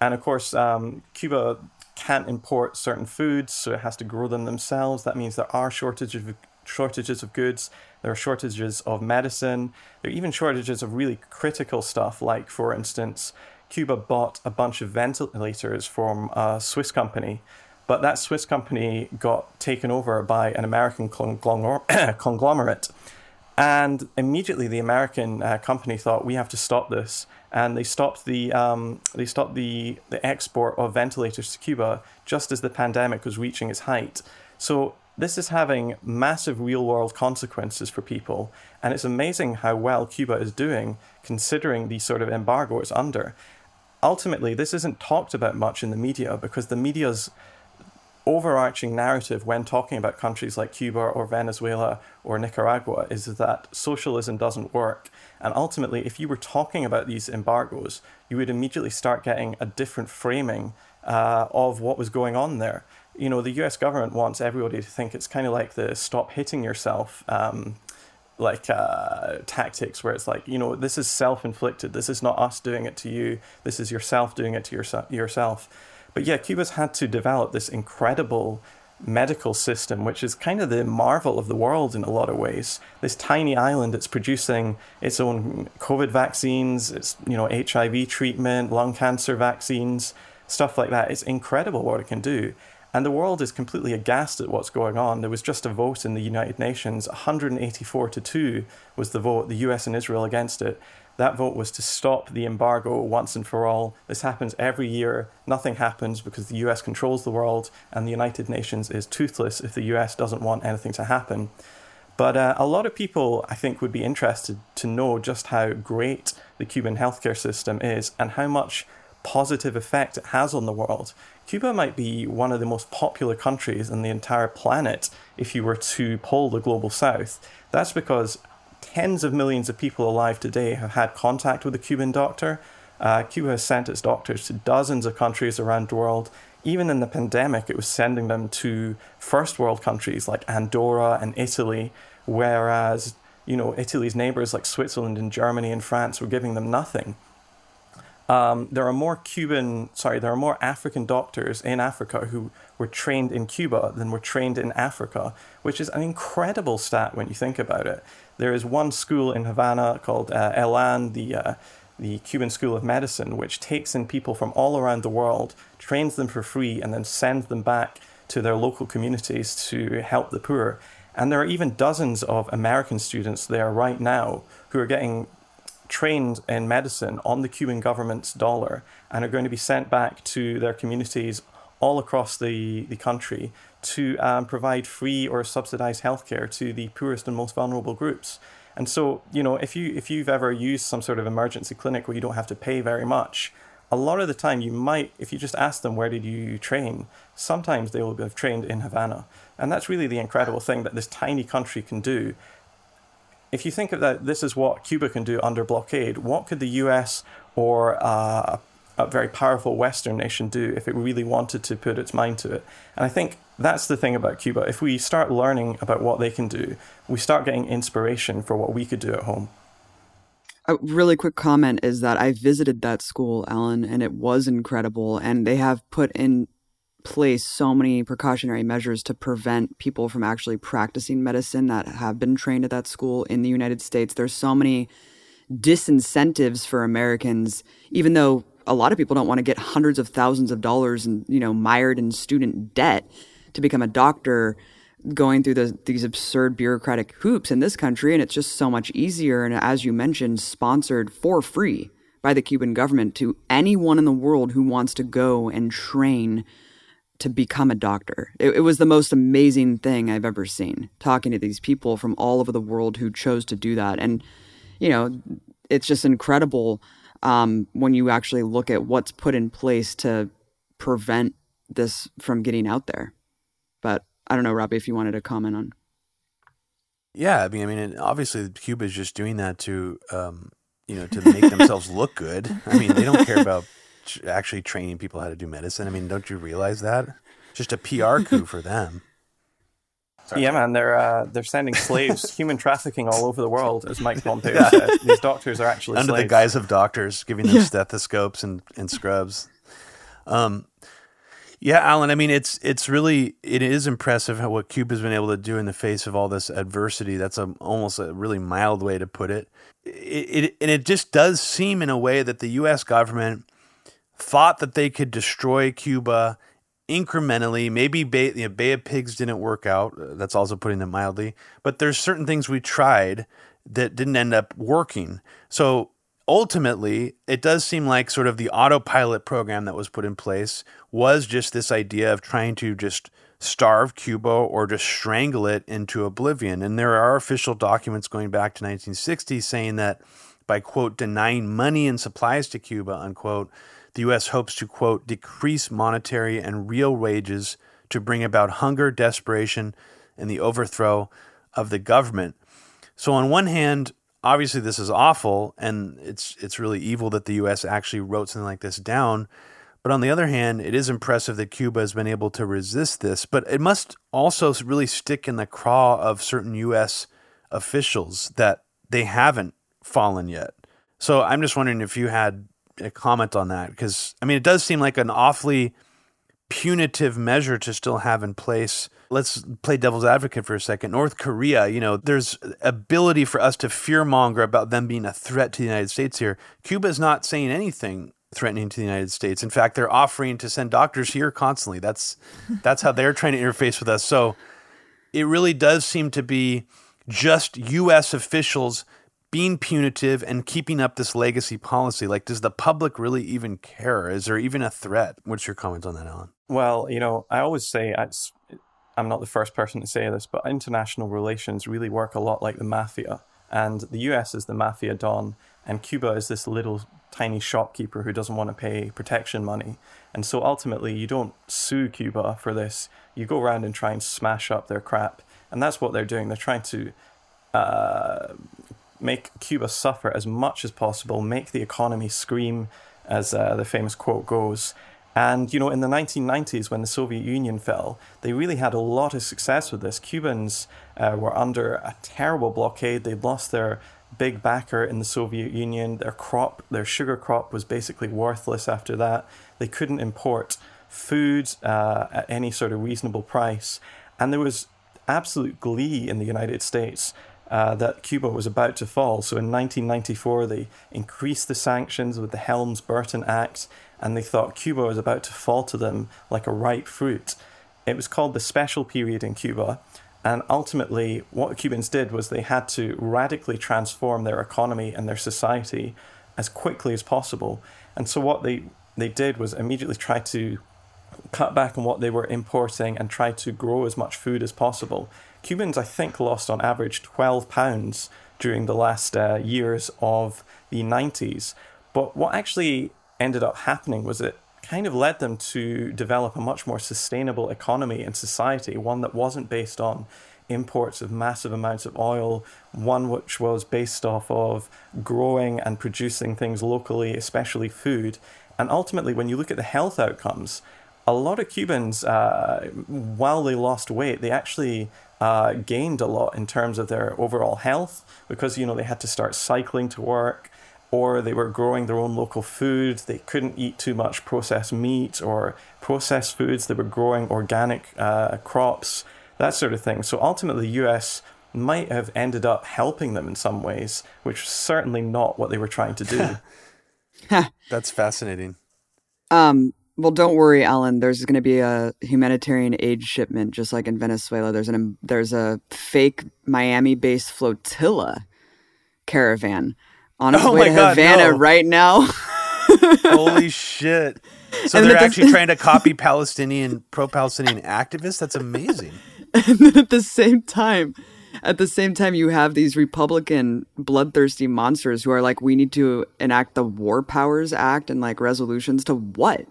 And of course, um, Cuba can't import certain foods, so it has to grow them themselves. That means there are shortages of, shortages of goods, there are shortages of medicine, there are even shortages of really critical stuff, like, for instance, Cuba bought a bunch of ventilators from a Swiss company, but that Swiss company got taken over by an American conglomerate. And immediately, the American uh, company thought we have to stop this, and they stopped the um, they stopped the the export of ventilators to Cuba just as the pandemic was reaching its height. So this is having massive real world consequences for people, and it's amazing how well Cuba is doing considering the sort of embargo it's under. Ultimately, this isn't talked about much in the media because the media's overarching narrative when talking about countries like Cuba or Venezuela or Nicaragua is that socialism doesn't work. And ultimately, if you were talking about these embargoes, you would immediately start getting a different framing uh, of what was going on there. You know, the US government wants everybody to think it's kind of like the stop hitting yourself um, like uh, tactics where it's like you know this is self-inflicted this is not us doing it to you this is yourself doing it to yourself yourself but yeah cuba's had to develop this incredible medical system which is kind of the marvel of the world in a lot of ways this tiny island it's producing its own covid vaccines it's you know hiv treatment lung cancer vaccines stuff like that it's incredible what it can do and the world is completely aghast at what's going on. There was just a vote in the United Nations, 184 to 2 was the vote, the US and Israel against it. That vote was to stop the embargo once and for all. This happens every year. Nothing happens because the US controls the world, and the United Nations is toothless if the US doesn't want anything to happen. But uh, a lot of people, I think, would be interested to know just how great the Cuban healthcare system is and how much positive effect it has on the world. Cuba might be one of the most popular countries on the entire planet if you were to poll the global south. That's because tens of millions of people alive today have had contact with a Cuban doctor. Uh, Cuba has sent its doctors to dozens of countries around the world. Even in the pandemic, it was sending them to first world countries like Andorra and Italy, whereas you know Italy's neighbors like Switzerland and Germany and France were giving them nothing. Um, there are more Cuban, sorry, there are more African doctors in Africa who were trained in Cuba than were trained in Africa, which is an incredible stat when you think about it. There is one school in Havana called uh, ELAM, the uh, the Cuban School of Medicine, which takes in people from all around the world, trains them for free, and then sends them back to their local communities to help the poor. And there are even dozens of American students there right now who are getting trained in medicine on the Cuban government's dollar and are going to be sent back to their communities all across the, the country to um, provide free or subsidized healthcare to the poorest and most vulnerable groups. And so, you know, if you if you've ever used some sort of emergency clinic where you don't have to pay very much, a lot of the time you might, if you just ask them where did you train, sometimes they will have trained in Havana, and that's really the incredible thing that this tiny country can do. If you think of that, this is what Cuba can do under blockade. What could the U.S. or uh, a very powerful Western nation do if it really wanted to put its mind to it. And I think that's the thing about Cuba. If we start learning about what they can do, we start getting inspiration for what we could do at home. A really quick comment is that I visited that school, Alan, and it was incredible. And they have put in place so many precautionary measures to prevent people from actually practicing medicine that have been trained at that school in the United States. There's so many disincentives for Americans, even though a lot of people don't want to get hundreds of thousands of dollars and you know mired in student debt to become a doctor going through the, these absurd bureaucratic hoops in this country and it's just so much easier and as you mentioned sponsored for free by the Cuban government to anyone in the world who wants to go and train to become a doctor. It, it, was the most amazing thing I've ever seen. Talking to these people from all over the world who chose to do that, and you know, it's just incredible um, when you actually look at what's put in place to prevent this from getting out there. But I don't know, Robbie, if you wanted to comment on. Yeah, I mean, I mean, obviously Cuba is just doing that to, um, you know, to make themselves look good. I mean, they don't care about actually training people how to do medicine. I mean, don't you realize that? Just a PR coup for them. Sorry. Yeah, man, they're uh, they're sending slaves, human trafficking all over the world, as Mike Pompeo yeah. said. These doctors are actually under slaves. the guise of doctors, giving them yeah. stethoscopes and, and scrubs. Um, yeah, Alan. I mean, it's it's really it is impressive how what Cuba's been able to do in the face of all this adversity. That's a almost a really mild way to put it. It, it and it just does seem in a way that the U.S. government thought that they could destroy Cuba incrementally. Maybe Bay, you know, Bay of Pigs didn't work out. Uh, that's also putting it mildly. But there's certain things we tried that didn't end up working. So ultimately, it does seem like sort of the autopilot program that was put in place was just this idea of trying to just starve Cuba or just strangle it into oblivion. And there are official documents going back to 1960 saying that by quote denying money and supplies to Cuba unquote the U.S. hopes to, quote, decrease monetary and real wages to bring about hunger, desperation, and the overthrow of the government. So, on one hand, obviously this is awful, and it's it's really evil that the U.S. actually wrote something like this down. But on the other hand, it is impressive that Cuba has been able to resist this. But it must also really stick in the craw of certain U.S. officials that they haven't fallen yet. So I'm just wondering if you had a comment on that because I mean it does seem like an awfully punitive measure to still have in place. Let's play devil's advocate for a second. North Korea, you know, there's ability for us to fearmonger about them being a threat to the United States here. Cuba is not saying anything threatening to the United States. In fact, they're offering to send doctors here constantly. That's that's how they're trying to interface with us. So it really does seem to be just US officials being punitive and keeping up this legacy policy? Like, does the public really even care? Is there even a threat? What's your comment on that, Alan? Well, you know, I always say I'm not the first person to say this, but international relations really work a lot like the mafia. And the US is the mafia don, and Cuba is this little tiny shopkeeper who doesn't want to pay protection money. And so ultimately, you don't sue Cuba for this. You go around and try and smash up their crap. And that's what they're doing. They're trying to uh, make Cuba suffer as much as possible, make the economy scream, as uh, the famous quote goes. And, you know, in the 1990s, when the Soviet Union fell, they really had a lot of success with this. Cubans uh, were under a terrible blockade. They'd lost their big backer in the Soviet Union. Their crop, their sugar crop, was basically worthless after that. They couldn't import food uh, at any sort of reasonable price. And there was absolute glee in the United States uh, that Cuba was about to fall. So in 1994, they increased the sanctions with the Helms Burton Act, and they thought Cuba was about to fall to them like a ripe fruit. It was called the Special Period in Cuba, And ultimately, what Cubans did was they had to radically transform their economy and their society as quickly as possible. And so, what they, they did was immediately try to cut back on what they were importing and try to grow as much food as possible. Cubans, I think, lost on average 12 pounds during the last uh, years of the 90s. But what actually ended up happening was it kind of led them to develop a much more sustainable economy and society, one that wasn't based on imports of massive amounts of oil, one which was based off of growing and producing things locally, especially food. And ultimately, when you look at the health outcomes, a lot of Cubans, uh, while they lost weight, they actually uh, gained a lot in terms of their overall health because you know they had to start cycling to work or they were growing their own local food. They couldn't eat too much processed meat or processed foods. They were growing organic uh, crops, that sort of thing. So ultimately, the US might have ended up helping them in some ways, which was certainly not what they were trying to do. That's fascinating. Um, well, don't worry, Alan. There's going to be a humanitarian aid shipment, just like in Venezuela. There's an there's a fake Miami-based flotilla caravan on its oh way to God, Havana no. right now. Holy shit! So and they're actually the, trying to copy Palestinian pro-Palestinian activists. That's amazing. And then at the same time, at the same time, you have these Republican bloodthirsty monsters who are like, we need to enact the War Powers Act and like resolutions to what?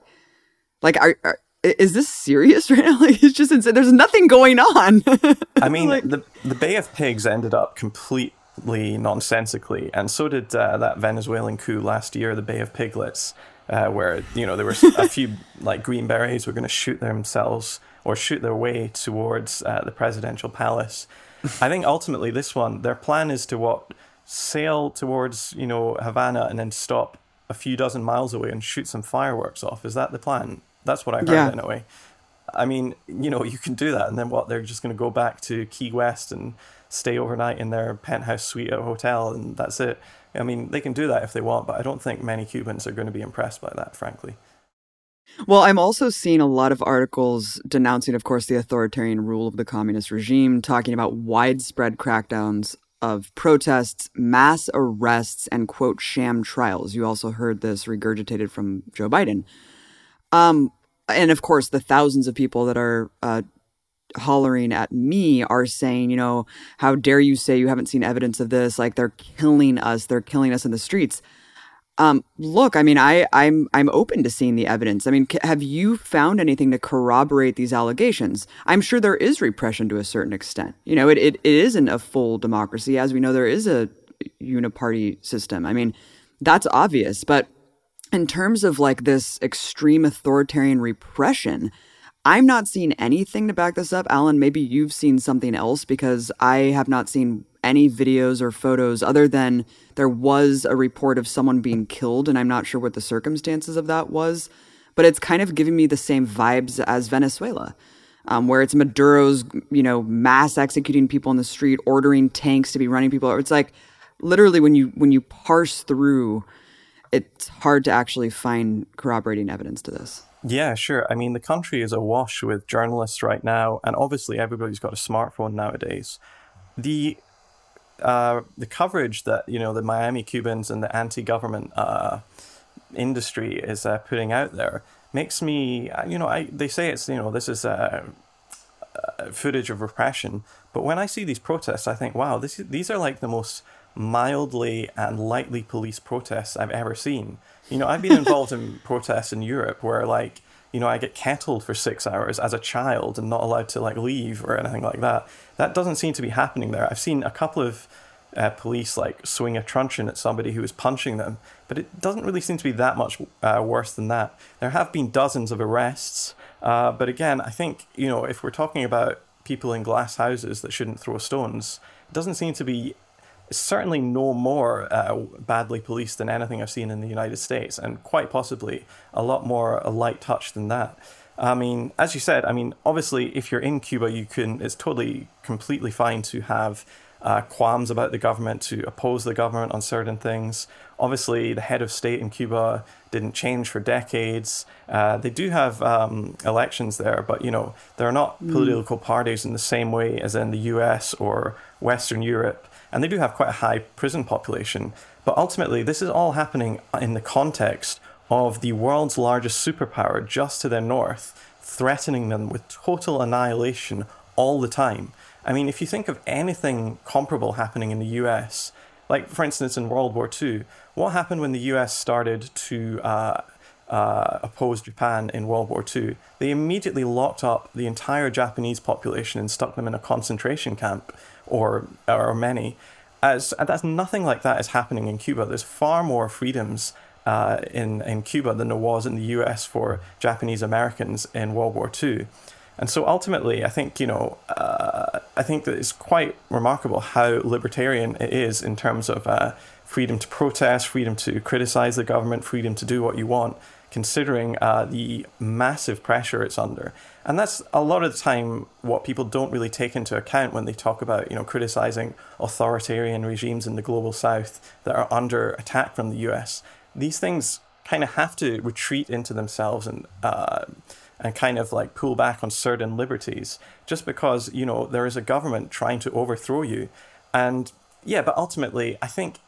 Like, are, are is this serious right now? Like, it's just insane. There's nothing going on. I mean, like, the the Bay of Pigs ended up completely nonsensically, and so did uh, that Venezuelan coup last year, the Bay of Piglets, uh, where you know there were a few like green berets were going to shoot themselves or shoot their way towards uh, the presidential palace. I think ultimately this one, their plan is to what sail towards you know Havana and then stop a few dozen miles away and shoot some fireworks off. Is that the plan? That's what I heard yeah. anyway. I mean, you know, you can do that, and then what? They're just going to go back to Key West and stay overnight in their penthouse suite at a hotel, and that's it. I mean, they can do that if they want, but I don't think many Cubans are going to be impressed by that, frankly. Well, I'm also seeing a lot of articles denouncing, of course, the authoritarian rule of the communist regime, talking about widespread crackdowns of protests, mass arrests, and quote, sham trials. You also heard this regurgitated from Joe Biden. Um, and of course, the thousands of people that are uh, hollering at me are saying, you know, how dare you say you haven't seen evidence of this? Like they're killing us, they're killing us in the streets. Um, look, I mean, I, I'm I'm open to seeing the evidence. I mean, c- have you found anything to corroborate these allegations? I'm sure there is repression to a certain extent. You know, it, it, it isn't a full democracy, as we know there is a uniparty system. I mean, that's obvious, but in terms of like this extreme authoritarian repression, I'm not seeing anything to back this up. Alan, maybe you've seen something else because I have not seen any videos or photos other than there was a report of someone being killed, and I'm not sure what the circumstances of that was. But it's kind of giving me the same vibes as Venezuela, um, where it's Maduro's, you know, mass executing people in the street, ordering tanks to be running people. It's like literally when you when you parse through it's hard to actually find corroborating evidence to this. Yeah, sure. I mean, the country is awash with journalists right now, and obviously everybody's got a smartphone nowadays. The uh, the coverage that you know the Miami Cubans and the anti-government uh, industry is uh, putting out there makes me, uh, you know, I they say it's you know this is uh, uh, footage of repression, but when I see these protests, I think, wow, this these are like the most mildly and lightly police protests I've ever seen. You know, I've been involved in protests in Europe where like, you know, I get kettled for six hours as a child and not allowed to like leave or anything like that. That doesn't seem to be happening there. I've seen a couple of uh, police like swing a truncheon at somebody who was punching them, but it doesn't really seem to be that much uh, worse than that. There have been dozens of arrests, uh, but again, I think you know if we're talking about people in glass houses that shouldn't throw stones, it doesn't seem to be certainly no more uh, badly policed than anything I've seen in the United States, and quite possibly a lot more a light touch than that. I mean, as you said, I mean, obviously, if you're in Cuba, you can. It's totally, completely fine to have uh, qualms about the government, to oppose the government on certain things. Obviously, the head of state in Cuba didn't change for decades. Uh, they do have um, elections there, but you know they're not mm. political parties in the same way as in the U.S. or Western Europe, and they do have quite a high prison population. But ultimately, this is all happening in the context of the world's largest superpower just to their north, threatening them with total annihilation all the time. I mean, if you think of anything comparable happening in the US, like for instance in World War II, what happened when the US started to uh, uh, oppose Japan in World War II? They immediately locked up the entire Japanese population and stuck them in a concentration camp, or or many. As that's nothing like that is happening in Cuba. There's far more freedoms uh, in in Cuba than there was in the U.S. for Japanese Americans in World War II. And so ultimately, I think, you know, uh, I think that it's quite remarkable how libertarian it is in terms of uh, freedom to protest, freedom to criticize the government, freedom to do what you want, considering uh, the massive pressure it's under. And that's a lot of the time what people don't really take into account when they talk about, you know, criticizing authoritarian regimes in the global south that are under attack from the US. These things kind of have to retreat into themselves and uh, and kind of like pull back on certain liberties just because you know there is a government trying to overthrow you and yeah but ultimately i think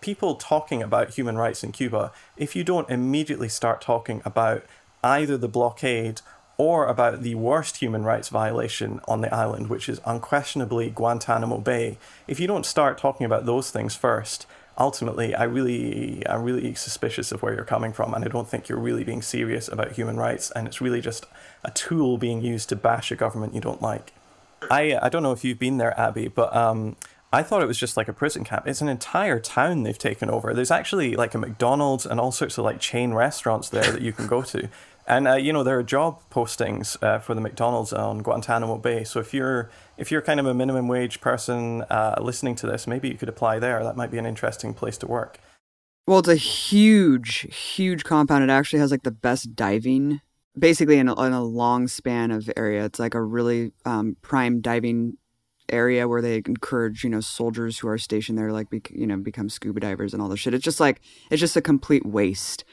people talking about human rights in cuba if you don't immediately start talking about either the blockade or about the worst human rights violation on the island which is unquestionably guantanamo bay if you don't start talking about those things first ultimately, I really, I'm really suspicious of where you're coming from, and I don't think you're really being serious about human rights, and it's really just a tool being used to bash a government you don't like. I, I don't know if you've been there, Abby, but um, I thought it was just like a prison camp. It's an entire town they've taken over. There's actually like a McDonald's and all sorts of like chain restaurants there that you can go to. And uh, you know there are job postings uh, for the McDonald's on Guantanamo Bay. So if you're if you're kind of a minimum wage person uh, listening to this, maybe you could apply there. That might be an interesting place to work. Well, it's a huge, huge compound. It actually has like the best diving, basically in a, in a long span of area. It's like a really um, prime diving area where they encourage you know soldiers who are stationed there like you know become scuba divers and all this shit. It's just like it's just a complete waste.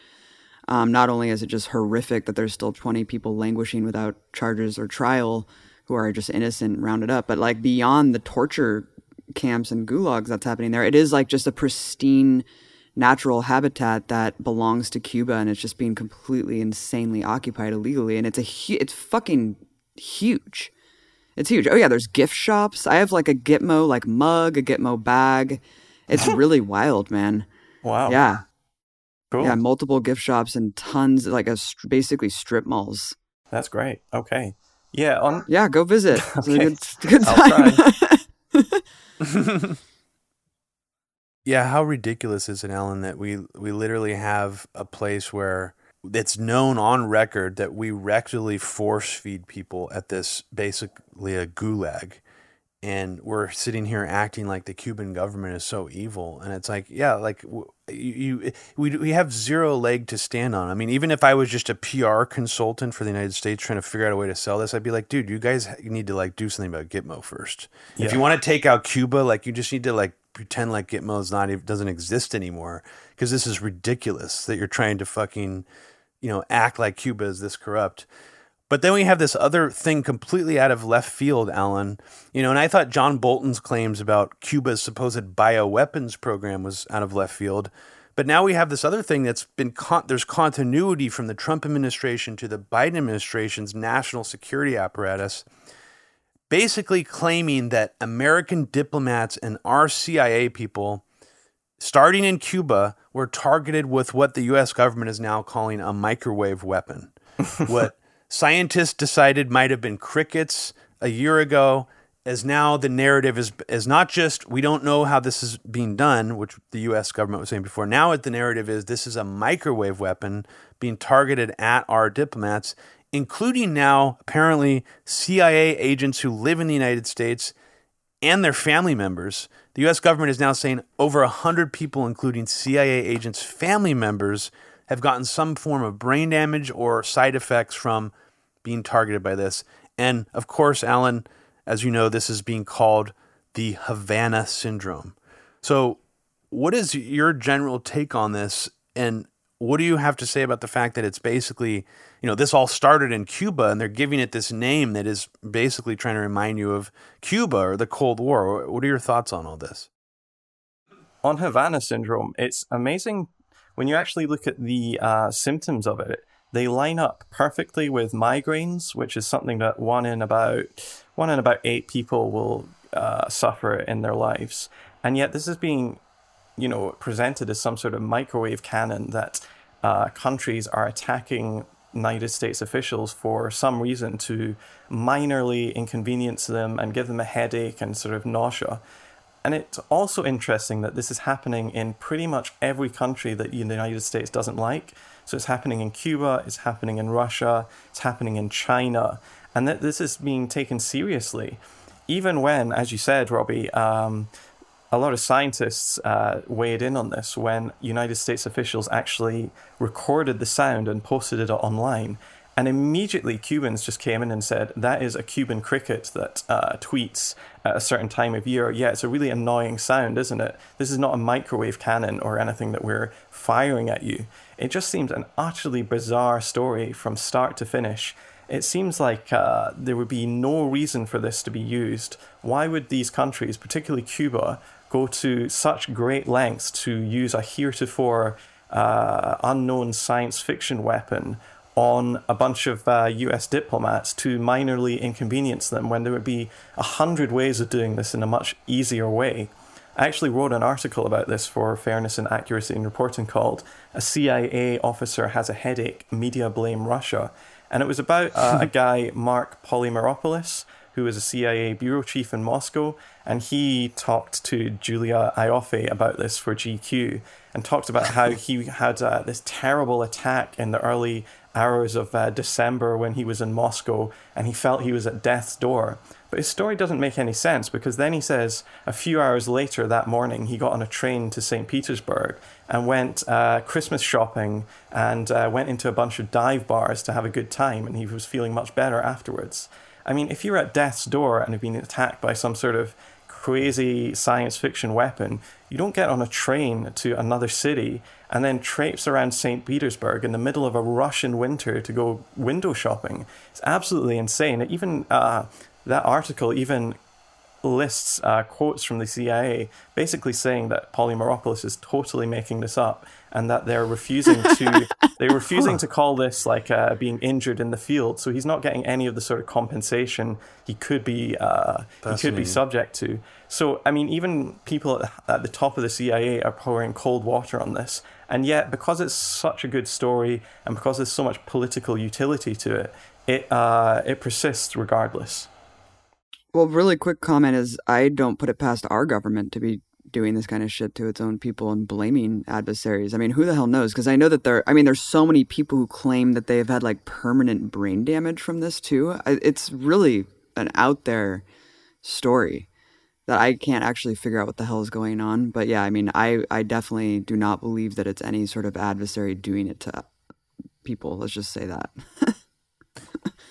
Um, not only is it just horrific that there's still 20 people languishing without charges or trial who are just innocent rounded up, but like beyond the torture camps and gulags that's happening there, it is like just a pristine natural habitat that belongs to Cuba and it's just being completely insanely occupied illegally and it's a hu- it's fucking huge. It's huge. Oh yeah, there's gift shops. I have like a Gitmo like mug, a Gitmo bag. It's really wild, man. Wow. Yeah. Cool. Yeah, multiple gift shops and tons, like a basically strip malls. That's great. Okay. Yeah. On. Yeah, go visit. okay. Good, good time. yeah. How ridiculous is it, Alan, that we we literally have a place where it's known on record that we regularly force feed people at this basically a gulag and we're sitting here acting like the Cuban government is so evil. And it's like, yeah, like you, you, we we have zero leg to stand on. I mean, even if I was just a PR consultant for the United States trying to figure out a way to sell this, I'd be like, dude, you guys need to like do something about Gitmo first. Yeah. If you want to take out Cuba, like you just need to like pretend like Gitmo is not doesn't exist anymore because this is ridiculous that you're trying to fucking you know act like Cuba is this corrupt. But then we have this other thing completely out of left field, Alan. You know, and I thought John Bolton's claims about Cuba's supposed bioweapons program was out of left field. But now we have this other thing that's been con- there's continuity from the Trump administration to the Biden administration's national security apparatus, basically claiming that American diplomats and our CIA people, starting in Cuba, were targeted with what the U.S. government is now calling a microwave weapon. what scientists decided might have been crickets a year ago as now the narrative is is not just we don't know how this is being done, which the U.S. government was saying before. Now the narrative is this is a microwave weapon being targeted at our diplomats, including now apparently CIA agents who live in the United States and their family members. The U.S. government is now saying over hundred people, including CIA agents' family members, have gotten some form of brain damage or side effects from being targeted by this. And of course, Alan, as you know, this is being called the Havana syndrome. So, what is your general take on this? And what do you have to say about the fact that it's basically, you know, this all started in Cuba and they're giving it this name that is basically trying to remind you of Cuba or the Cold War? What are your thoughts on all this? On Havana syndrome, it's amazing when you actually look at the uh, symptoms of it. They line up perfectly with migraines, which is something that one in about one in about eight people will uh, suffer in their lives, and yet this is being you know, presented as some sort of microwave cannon that uh, countries are attacking United States officials for some reason to minorly inconvenience them and give them a headache and sort of nausea. And it's also interesting that this is happening in pretty much every country that the United States doesn't like. So it's happening in Cuba, it's happening in Russia, it's happening in China, and that this is being taken seriously. Even when, as you said, Robbie, um, a lot of scientists uh, weighed in on this when United States officials actually recorded the sound and posted it online. And immediately, Cubans just came in and said, That is a Cuban cricket that uh, tweets at a certain time of year. Yeah, it's a really annoying sound, isn't it? This is not a microwave cannon or anything that we're firing at you. It just seems an utterly bizarre story from start to finish. It seems like uh, there would be no reason for this to be used. Why would these countries, particularly Cuba, go to such great lengths to use a heretofore uh, unknown science fiction weapon on a bunch of uh, US diplomats to minorly inconvenience them when there would be a hundred ways of doing this in a much easier way. I actually wrote an article about this for Fairness and Accuracy in Reporting called A CIA Officer Has a Headache, Media Blame Russia. And it was about uh, a guy, Marc Polymeropoulos, who was a CIA bureau chief in Moscow, and he talked to Julia Ioffe about this for GQ and talked about how he had uh, this terrible attack in the early hours of uh, December when he was in Moscow and he felt he was at death's door. But his story doesn't make any sense because then he says a few hours later that morning he got on a train to St. Petersburg and went uh, Christmas shopping and uh, went into a bunch of dive bars to have a good time and he was feeling much better afterwards. I mean, if you're at death's door and have been attacked by some sort of crazy science fiction weapon, you don't get on a train to another city and then traipse around St. Petersburg in the middle of a Russian winter to go window shopping. It's absolutely insane. Even uh, that article even lists uh, quotes from the CIA basically saying that Polymeropoulos is totally making this up and that they're refusing to they're refusing to call this like uh, being injured in the field. So he's not getting any of the sort of compensation he could be uh, he could be subject to. So I mean, even people at, at the top of the CIA are pouring cold water on this, and yet because it's such a good story and because there's so much political utility to it, it uh, it persists regardless. Well, really quick comment is I don't put it past our government to be doing this kind of shit to its own people and blaming adversaries. I mean, who the hell knows? Because I know that there, I mean, there's so many people who claim that they've had like permanent brain damage from this too. It's really an out there story that I can't actually figure out what the hell is going on. But yeah, I mean, I, I definitely do not believe that it's any sort of adversary doing it to people. Let's just say that.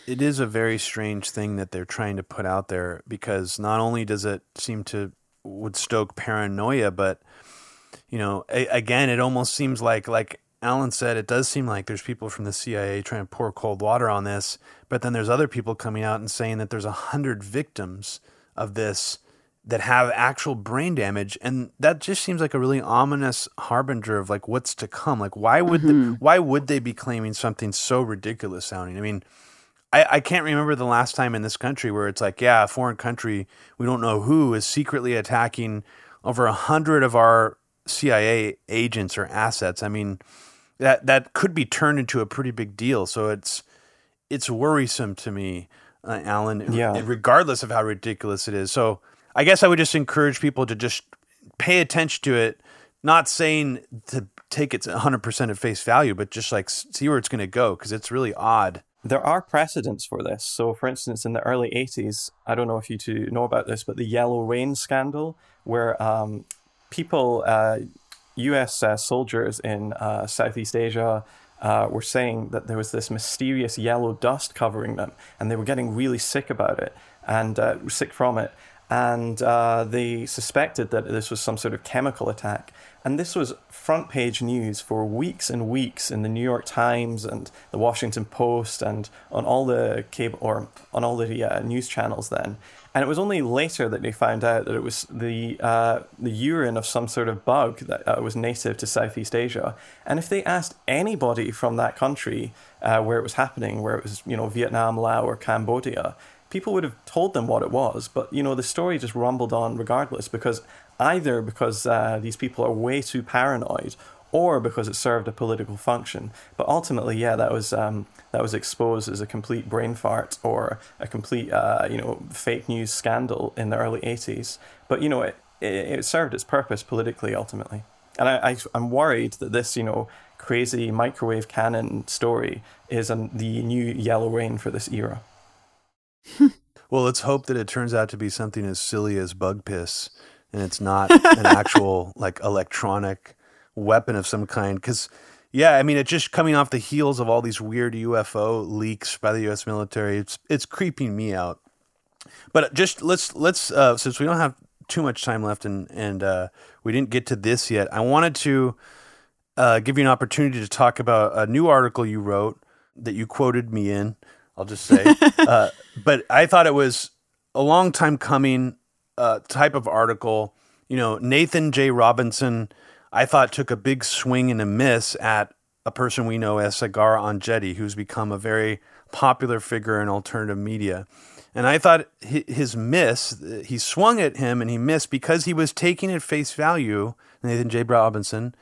it is a very strange thing that they're trying to put out there because not only does it seem to would stoke paranoia, but you know, a, again, it almost seems like like Alan said, it does seem like there's people from the CIA trying to pour cold water on this, but then there's other people coming out and saying that there's a hundred victims of this that have actual brain damage. And that just seems like a really ominous harbinger of like what's to come. Like why would mm-hmm. the, why would they be claiming something so ridiculous sounding? I mean I, I can't remember the last time in this country where it's like, yeah, a foreign country, we don't know who, is secretly attacking over a hundred of our CIA agents or assets. I mean, that that could be turned into a pretty big deal. So it's it's worrisome to me, uh, Alan. Yeah. Regardless of how ridiculous it is. So I guess I would just encourage people to just pay attention to it. Not saying to take it 100% at face value, but just like see where it's going to go because it's really odd there are precedents for this. So, for instance, in the early 80s, I don't know if you two know about this, but the Yellow Rain scandal, where um, people, uh, US uh, soldiers in uh, Southeast Asia, uh, were saying that there was this mysterious yellow dust covering them, and they were getting really sick about it and uh, sick from it. and uh, they suspected that this was some sort of chemical attack. And this was front page news for weeks and weeks in the New York Times and the Washington Post and on all the cable or on all the uh, news channels then. And it was only later that they found out that it was the uh, the urine of some sort of bug that uh, was native to Southeast Asia. And if they asked anybody from that country uh, where it was happening, where it was you know Vietnam, Laos, or Cambodia, people would have told them what it was. But you know the story just rumbled on regardless because either because uh, these people are way too paranoid or because it served a political function. But ultimately, yeah, that was um, that was exposed as a complete brain fart or a complete uh, you know fake news scandal in the early '80s. But you know it, it, it served its purpose politically ultimately. And I, I I'm worried that this you know crazy microwave cannon story is the new yellow rain for this era. well, let's hope that it turns out to be something as silly as bug piss and it's not an actual like electronic weapon of some kind because yeah i mean it's just coming off the heels of all these weird ufo leaks by the us military it's it's creeping me out. But just let's let's uh, since we don't have too much time left and and uh, we didn't get to this yet i wanted to uh, give you an opportunity to talk about a new article you wrote that you quoted me in i'll just say. Uh, but i thought it was a long time coming uh, type of article. You know, Nathan J. Robinson, I thought took a big swing and a miss at a person we know as Saagar Enjeti, who's become a very popular figure in alternative media. And I thought his miss, he swung at him and he missed because he was taking at face value, Nathan J. Robinson,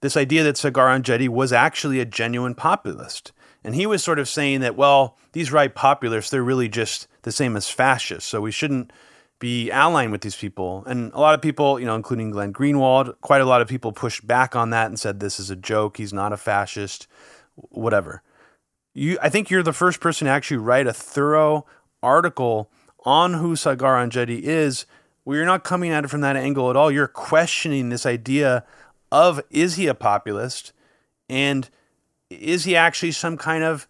this idea that Saagar Enjeti was actually a genuine populist. And he was sort of saying that, well, these right populists, they're really just the same as fascists. So we shouldn't be allying with these people. And a lot of people, you know, including Glenn Greenwald, quite a lot of people pushed back on that and said this is a joke. He's not a fascist, whatever. You, I think you're the first person to actually write a thorough article on who Saagar Enjeti is. Where you're not coming at it from that angle at all. You're questioning this idea of is he a populist, and is he actually some kind of,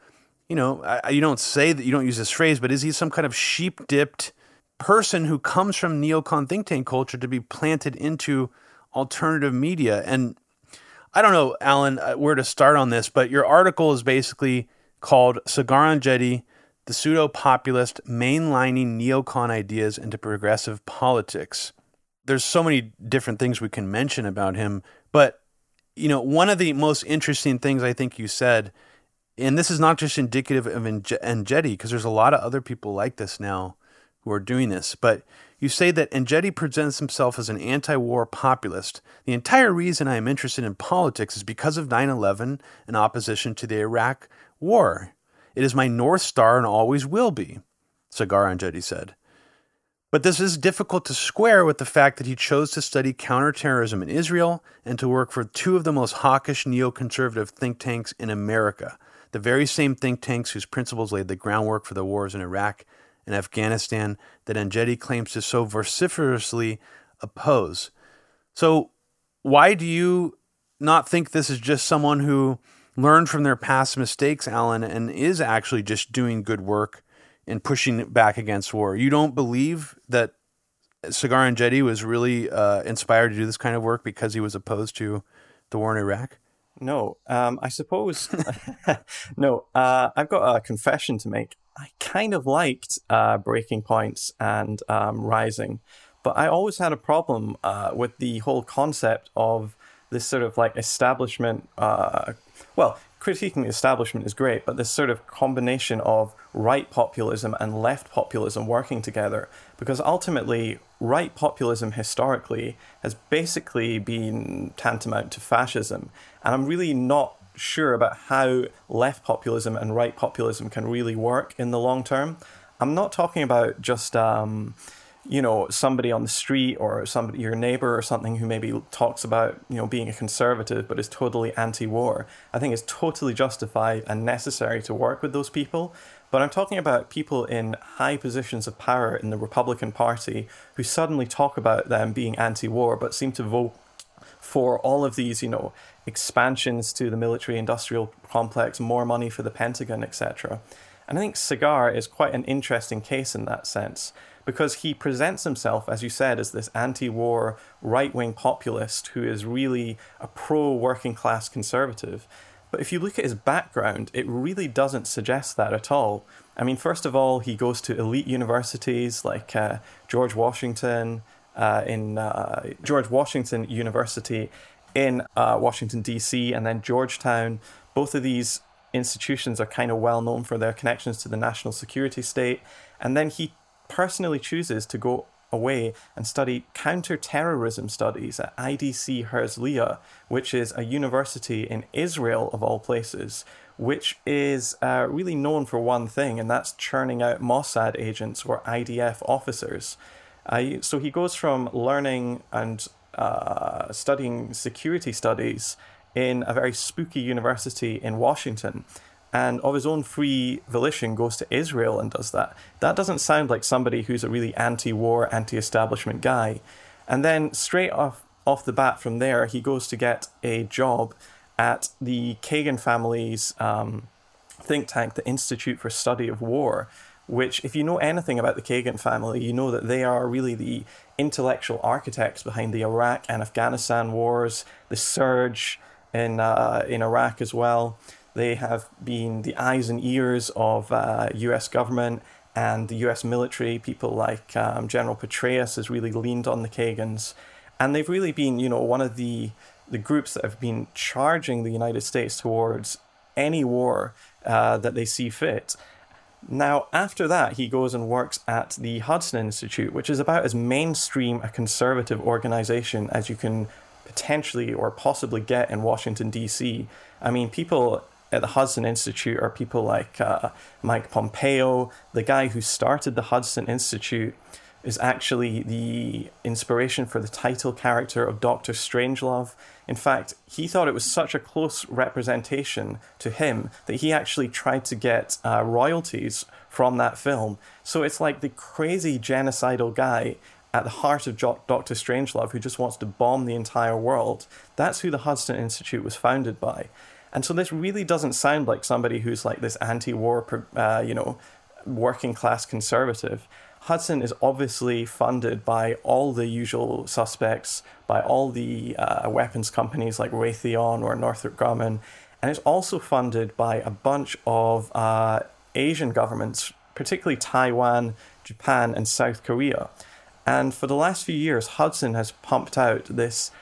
you know, you don't say that you don't use this phrase, but is he some kind of sheep dipped person who comes from neocon think tank culture to be planted into alternative media. And I don't know, Alan, uh, where to start on this, but your article is basically called Saagar Enjeti, the pseudo populist mainlining neocon ideas into progressive politics. There's so many different things we can mention about him, but you know, one of the most interesting things I think you said, and this is not just indicative of Enjeti, because there's a lot of other people like this now who are doing this, but you say that Enjeti presents himself as an anti war populist. The entire reason I am interested in politics is because of 9 11 and opposition to the Iraq war. It is my North Star and always will be, Saagar Enjeti said. But this is difficult to square with the fact that he chose to study counterterrorism in Israel and to work for two of the most hawkish neoconservative think tanks in America, the very same think tanks whose principles laid the groundwork for the wars in Iraq in Afghanistan that Enjeti claims to so vociferously oppose. So, why do you not think this is just someone who learned from their past mistakes, Alan, and is actually just doing good work and pushing back against war? You don't believe that Saagar Enjeti was really uh, inspired to do this kind of work because he was opposed to the war in Iraq? No, um, I suppose. no, uh, I've got a confession to make. I kind of liked uh, Breaking Points and um, Rising, but I always had a problem uh, with the whole concept of this sort of like establishment. Uh, well, critiquing the establishment is great, but this sort of combination of right populism and left populism working together, because ultimately, right populism historically has basically been tantamount to fascism. And I'm really not sure about how left populism and right populism can really work in the long term. I'm not talking about just um, you know somebody on the street or somebody your neighbor or something who maybe talks about you know being a conservative but is totally anti-war. I think it's totally justified and necessary to work with those people. But I'm talking about people in high positions of power in the Republican Party who suddenly talk about them being anti-war but seem to vote for all of these, you know, expansions to the military industrial complex, more money for the Pentagon, etc. And I think Saagar is quite an interesting case in that sense because he presents himself, as you said, as this anti war right wing populist who is really a pro working class conservative. But if you look at his background, it really doesn't suggest that at all. I mean, first of all, he goes to elite universities like uh, George Washington uh, in uh, George Washington University in uh, Washington D.C. and then Georgetown. Both of these institutions are kind of well known for their connections to the national security state. And then he personally chooses to go away and study counterterrorism studies at IDC Herzliya, which is a university in Israel, of all places, which is uh, really known for one thing, and that's churning out Mossad agents or IDF officers. Uh, so he goes from learning and uh, studying security studies in a very spooky university in Washington and of his own free volition goes to Israel and does that. That doesn't sound like somebody who's a really anti war, anti establishment guy. And then straight off, off the bat from there, he goes to get a job at the Kagan family's um, think tank, the Institute for Study of War, which, if you know anything about the Kagan family, you know that they are really the intellectual architects behind the Iraq and Afghanistan wars, the surge in uh, in Iraq as well. They have been the eyes and ears of uh, U.S. government and the U.S. military. People like um, General Petraeus has really leaned on the Kagans, and they've really been, you know, one of the the groups that have been charging the United States towards any war uh, that they see fit. Now, after that, he goes and works at the Hudson Institute, which is about as mainstream a conservative organization as you can potentially or possibly get in Washington, D.C. I mean, people at the Hudson Institute are people like uh, Mike Pompeo, the guy who started the Hudson Institute. Is actually the inspiration for the title character of Doctor Strangelove. In fact, he thought it was such a close representation to him that he actually tried to get uh, royalties from that film. So it's like the crazy genocidal guy at the heart of Doctor Strangelove who just wants to bomb the entire world. That's who the Hudson Institute was founded by. And so this really doesn't sound like somebody who's like this anti-war, uh, you know, working class conservative. Hudson is obviously funded by all the usual suspects, by all the uh, weapons companies like Raytheon or Northrop Grumman, and it's also funded by a bunch of uh, Asian governments, particularly Taiwan, Japan, and South Korea. And for the last few years, Hudson has pumped out this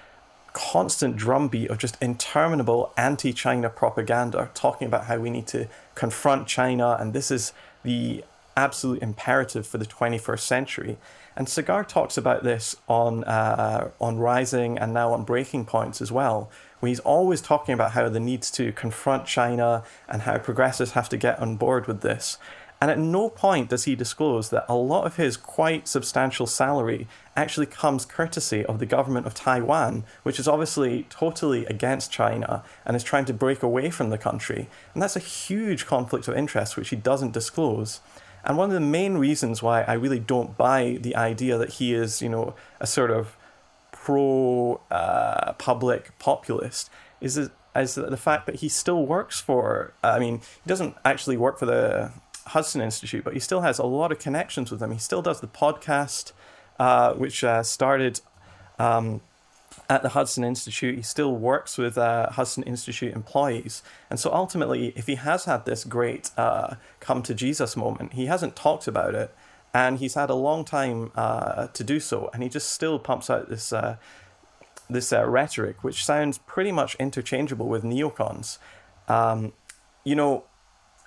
constant drumbeat of just interminable anti China propaganda, talking about how we need to confront China and this is the absolute imperative for the 21st century. And Saagar talks about this on, uh, on Rising and now on Breaking Points as well, where he's always talking about how the needs to confront China and how progressives have to get on board with this. And at no point does he disclose that a lot of his quite substantial salary actually comes courtesy of the government of Taiwan, which is obviously totally against China and is trying to break away from the country. And that's a huge conflict of interest, which he doesn't disclose. And one of the main reasons why I really don't buy the idea that he is, you know, a sort of pro uh, public populist is, is the fact that he still works for, I mean, he doesn't actually work for the Hudson Institute, but he still has a lot of connections with them. He still does the podcast, uh, which uh, started um, at the Hudson Institute. He still works with uh, Hudson Institute employees. And so ultimately, if he has had this great uh, come to Jesus moment, he hasn't talked about it. And he's had a long time uh, to do so. And he just still pumps out this, uh, this rhetoric, which sounds pretty much interchangeable with neocons. Um, you know,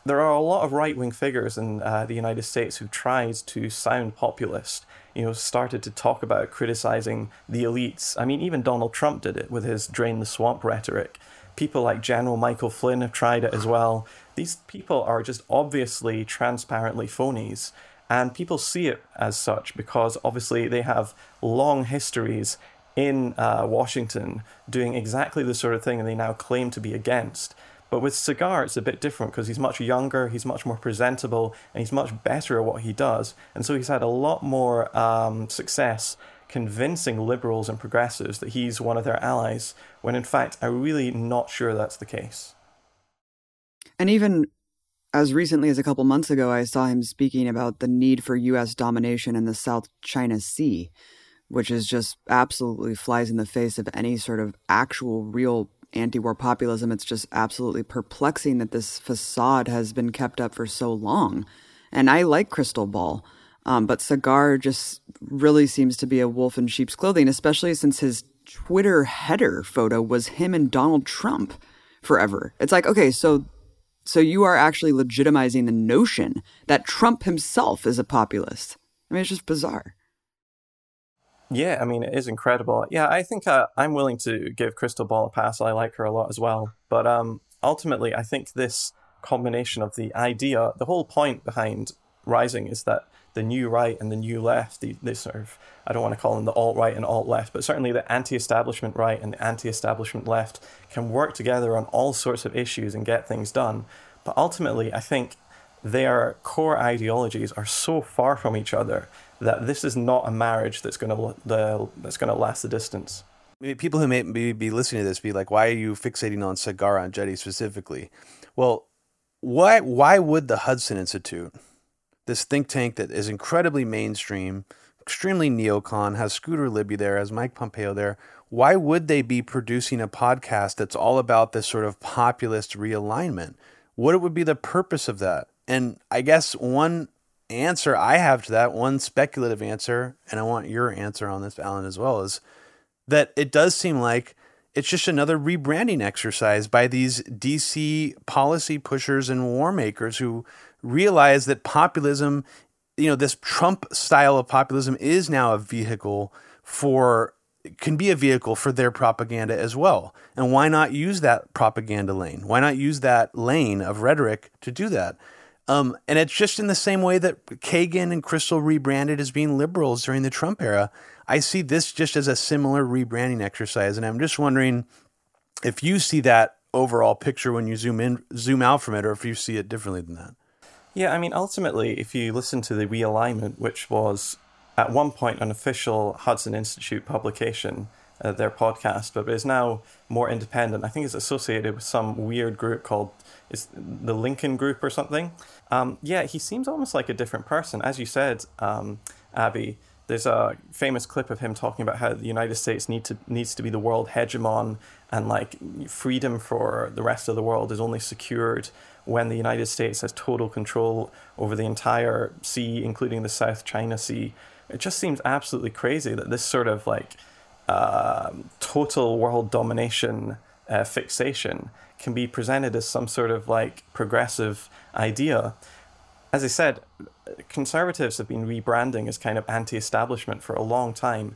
there are a lot of right wing figures in uh, the United States who've tried to sound populist, you know, started to talk about criticizing the elites. I mean, even Donald Trump did it with his drain the swamp rhetoric. People like General Michael Flynn have tried it as well. These people are just obviously transparently phonies. And people see it as such because obviously they have long histories in uh, Washington doing exactly the sort of thing they now claim to be against. But with Saagar, it's a bit different because he's much younger, he's much more presentable, and he's much better at what he does. And so he's had a lot more um, success convincing liberals and progressives that he's one of their allies, when in fact, I'm really not sure that's the case. And even as recently as a couple months ago, I saw him speaking about the need for U.S. domination in the South China Sea, which is just absolutely flies in the face of any sort of actual, real anti war populism. It's just absolutely perplexing that this facade has been kept up for so long. And I like Krystal Ball. Um, but Saagar just really seems to be a wolf in sheep's clothing, especially since his Twitter header photo was him and Donald Trump forever. It's like, okay, so so you are actually legitimizing the notion that Trump himself is a populist. I mean, it's just bizarre. Yeah, I mean, it is incredible. Yeah, I think uh, I'm willing to give Krystal Ball a pass. I like her a lot as well. But um, ultimately, I think this combination of the idea, the whole point behind Rising is that the new right and the new left, the, they sort of, I don't want to call them the alt right and alt left, but certainly the anti establishment right and the anti establishment left can work together on all sorts of issues and get things done. But ultimately, I think their core ideologies are so far from each other that this is not a marriage that's going to that's going to last the distance. People who may be listening to this be like, "Why are you fixating on Saagar Enjeti specifically?" Well, why why would the Hudson Institute this think tank that is incredibly mainstream, extremely neocon, has Scooter Libby there, has Mike Pompeo there. Why would they be producing a podcast that's all about this sort of populist realignment? What would be the purpose of that? And I guess one answer I have to that, one speculative answer, and I want your answer on this, Alan, as well, is that it does seem like it's just another rebranding exercise by these DC policy pushers and war makers who realize that populism, you know, this Trump style of populism is now a vehicle for can be a vehicle for their propaganda as well. And why not use that propaganda lane? Why not use that lane of rhetoric to do that? Um, and it's just in the same way that Kagan and Kristol rebranded as being liberals during the Trump era. I see this just as a similar rebranding exercise. And I'm just wondering if you see that overall picture when you zoom in, zoom out from it, or if you see it differently than that. Yeah, I mean, ultimately, if you listen to the realignment, which was at one point an official Hudson Institute publication, uh, their podcast, but is now more independent. I think it's associated with some weird group called is the Lincoln Group or something. Um, yeah, he seems almost like a different person, as you said, um, Abby. There's a famous clip of him talking about how the United States need to needs to be the world hegemon and like freedom for the rest of the world is only secured when the United States has total control over the entire sea, including the South China Sea. It just seems absolutely crazy that this sort of like uh, total world domination uh, fixation can be presented as some sort of like progressive idea. As I said, conservatives have been rebranding as kind of anti establishment for a long time.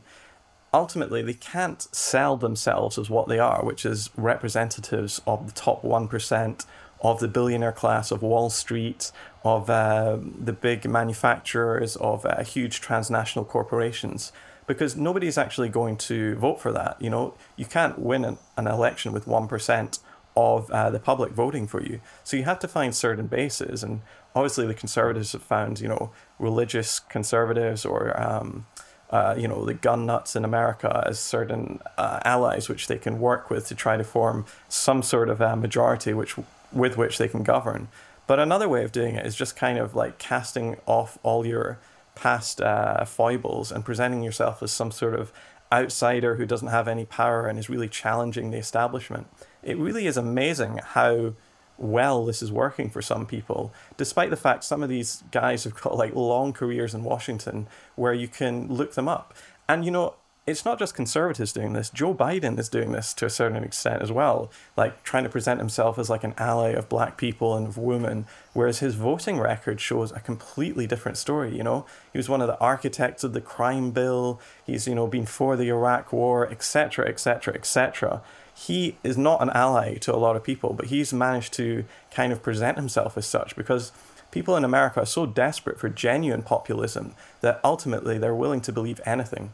Ultimately, they can't sell themselves as what they are, which is representatives of the top 1% of the billionaire class of Wall Street, of uh, the big manufacturers, of uh, huge transnational corporations, because nobody's actually going to vote for that. You know, you can't win an, an election with 1% of uh, the public voting for you. So you have to find certain bases. And obviously, the conservatives have found, you know, religious conservatives or, um, uh, you know, the gun nuts in America as certain uh, allies which they can work with to try to form some sort of a majority which with which they can govern. But another way of doing it is just kind of like casting off all your past uh, foibles and presenting yourself as some sort of outsider who doesn't have any power and is really challenging the establishment. It really is amazing how well this is working for some people, despite the fact some of these guys have got like long careers in Washington where you can look them up. And you know, it's not just conservatives doing this. Joe Biden is doing this to a certain extent as well, like trying to present himself as like an ally of black people and of women, whereas his voting record shows a completely different story. You know, he was one of the architects of the crime bill. He's you know been for the Iraq War, etc., etc., etc. He is not an ally to a lot of people, but he's managed to kind of present himself as such because people in America are so desperate for genuine populism that ultimately they're willing to believe anything.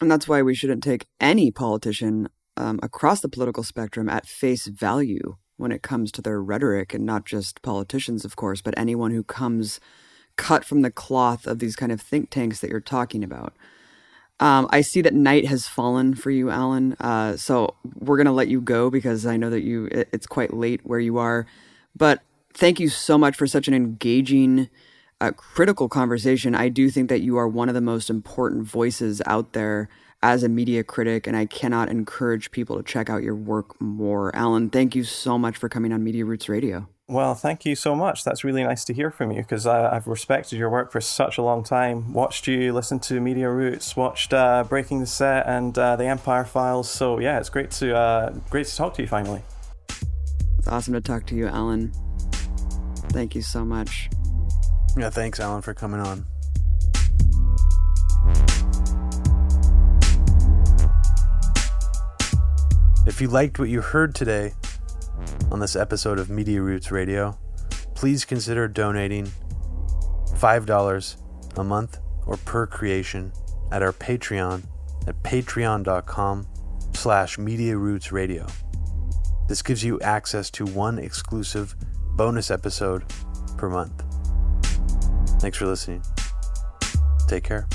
And that's why we shouldn't take any politician um, across the political spectrum at face value when it comes to their rhetoric, and not just politicians, of course, but anyone who comes cut from the cloth of these kind of think tanks that you're talking about. Um, I see that night has fallen for you, Alan. Uh, so we're gonna let you go because I know that you it, it's quite late where you are. But thank you so much for such an engaging, uh, critical conversation. I do think that you are one of the most important voices out there as a media critic, and I cannot encourage people to check out your work more. Alan, thank you so much for coming on Media Roots Radio. Well, thank you so much. That's really nice to hear from you because I've respected your work for such a long time. Watched you, listened to Media Roots, watched uh, Breaking the Set and uh, the Empire Files. So yeah, it's great to uh, great to talk to you finally. It's awesome to talk to you, Alan. Thank you so much. Yeah, thanks, Alan, for coming on. If you liked what you heard today on this episode of Media Roots Radio, please consider donating $5 a month or per creation at our Patreon at patreon.com slash Media Roots Radio. This gives you access to one exclusive bonus episode per month. Thanks for listening. Take care.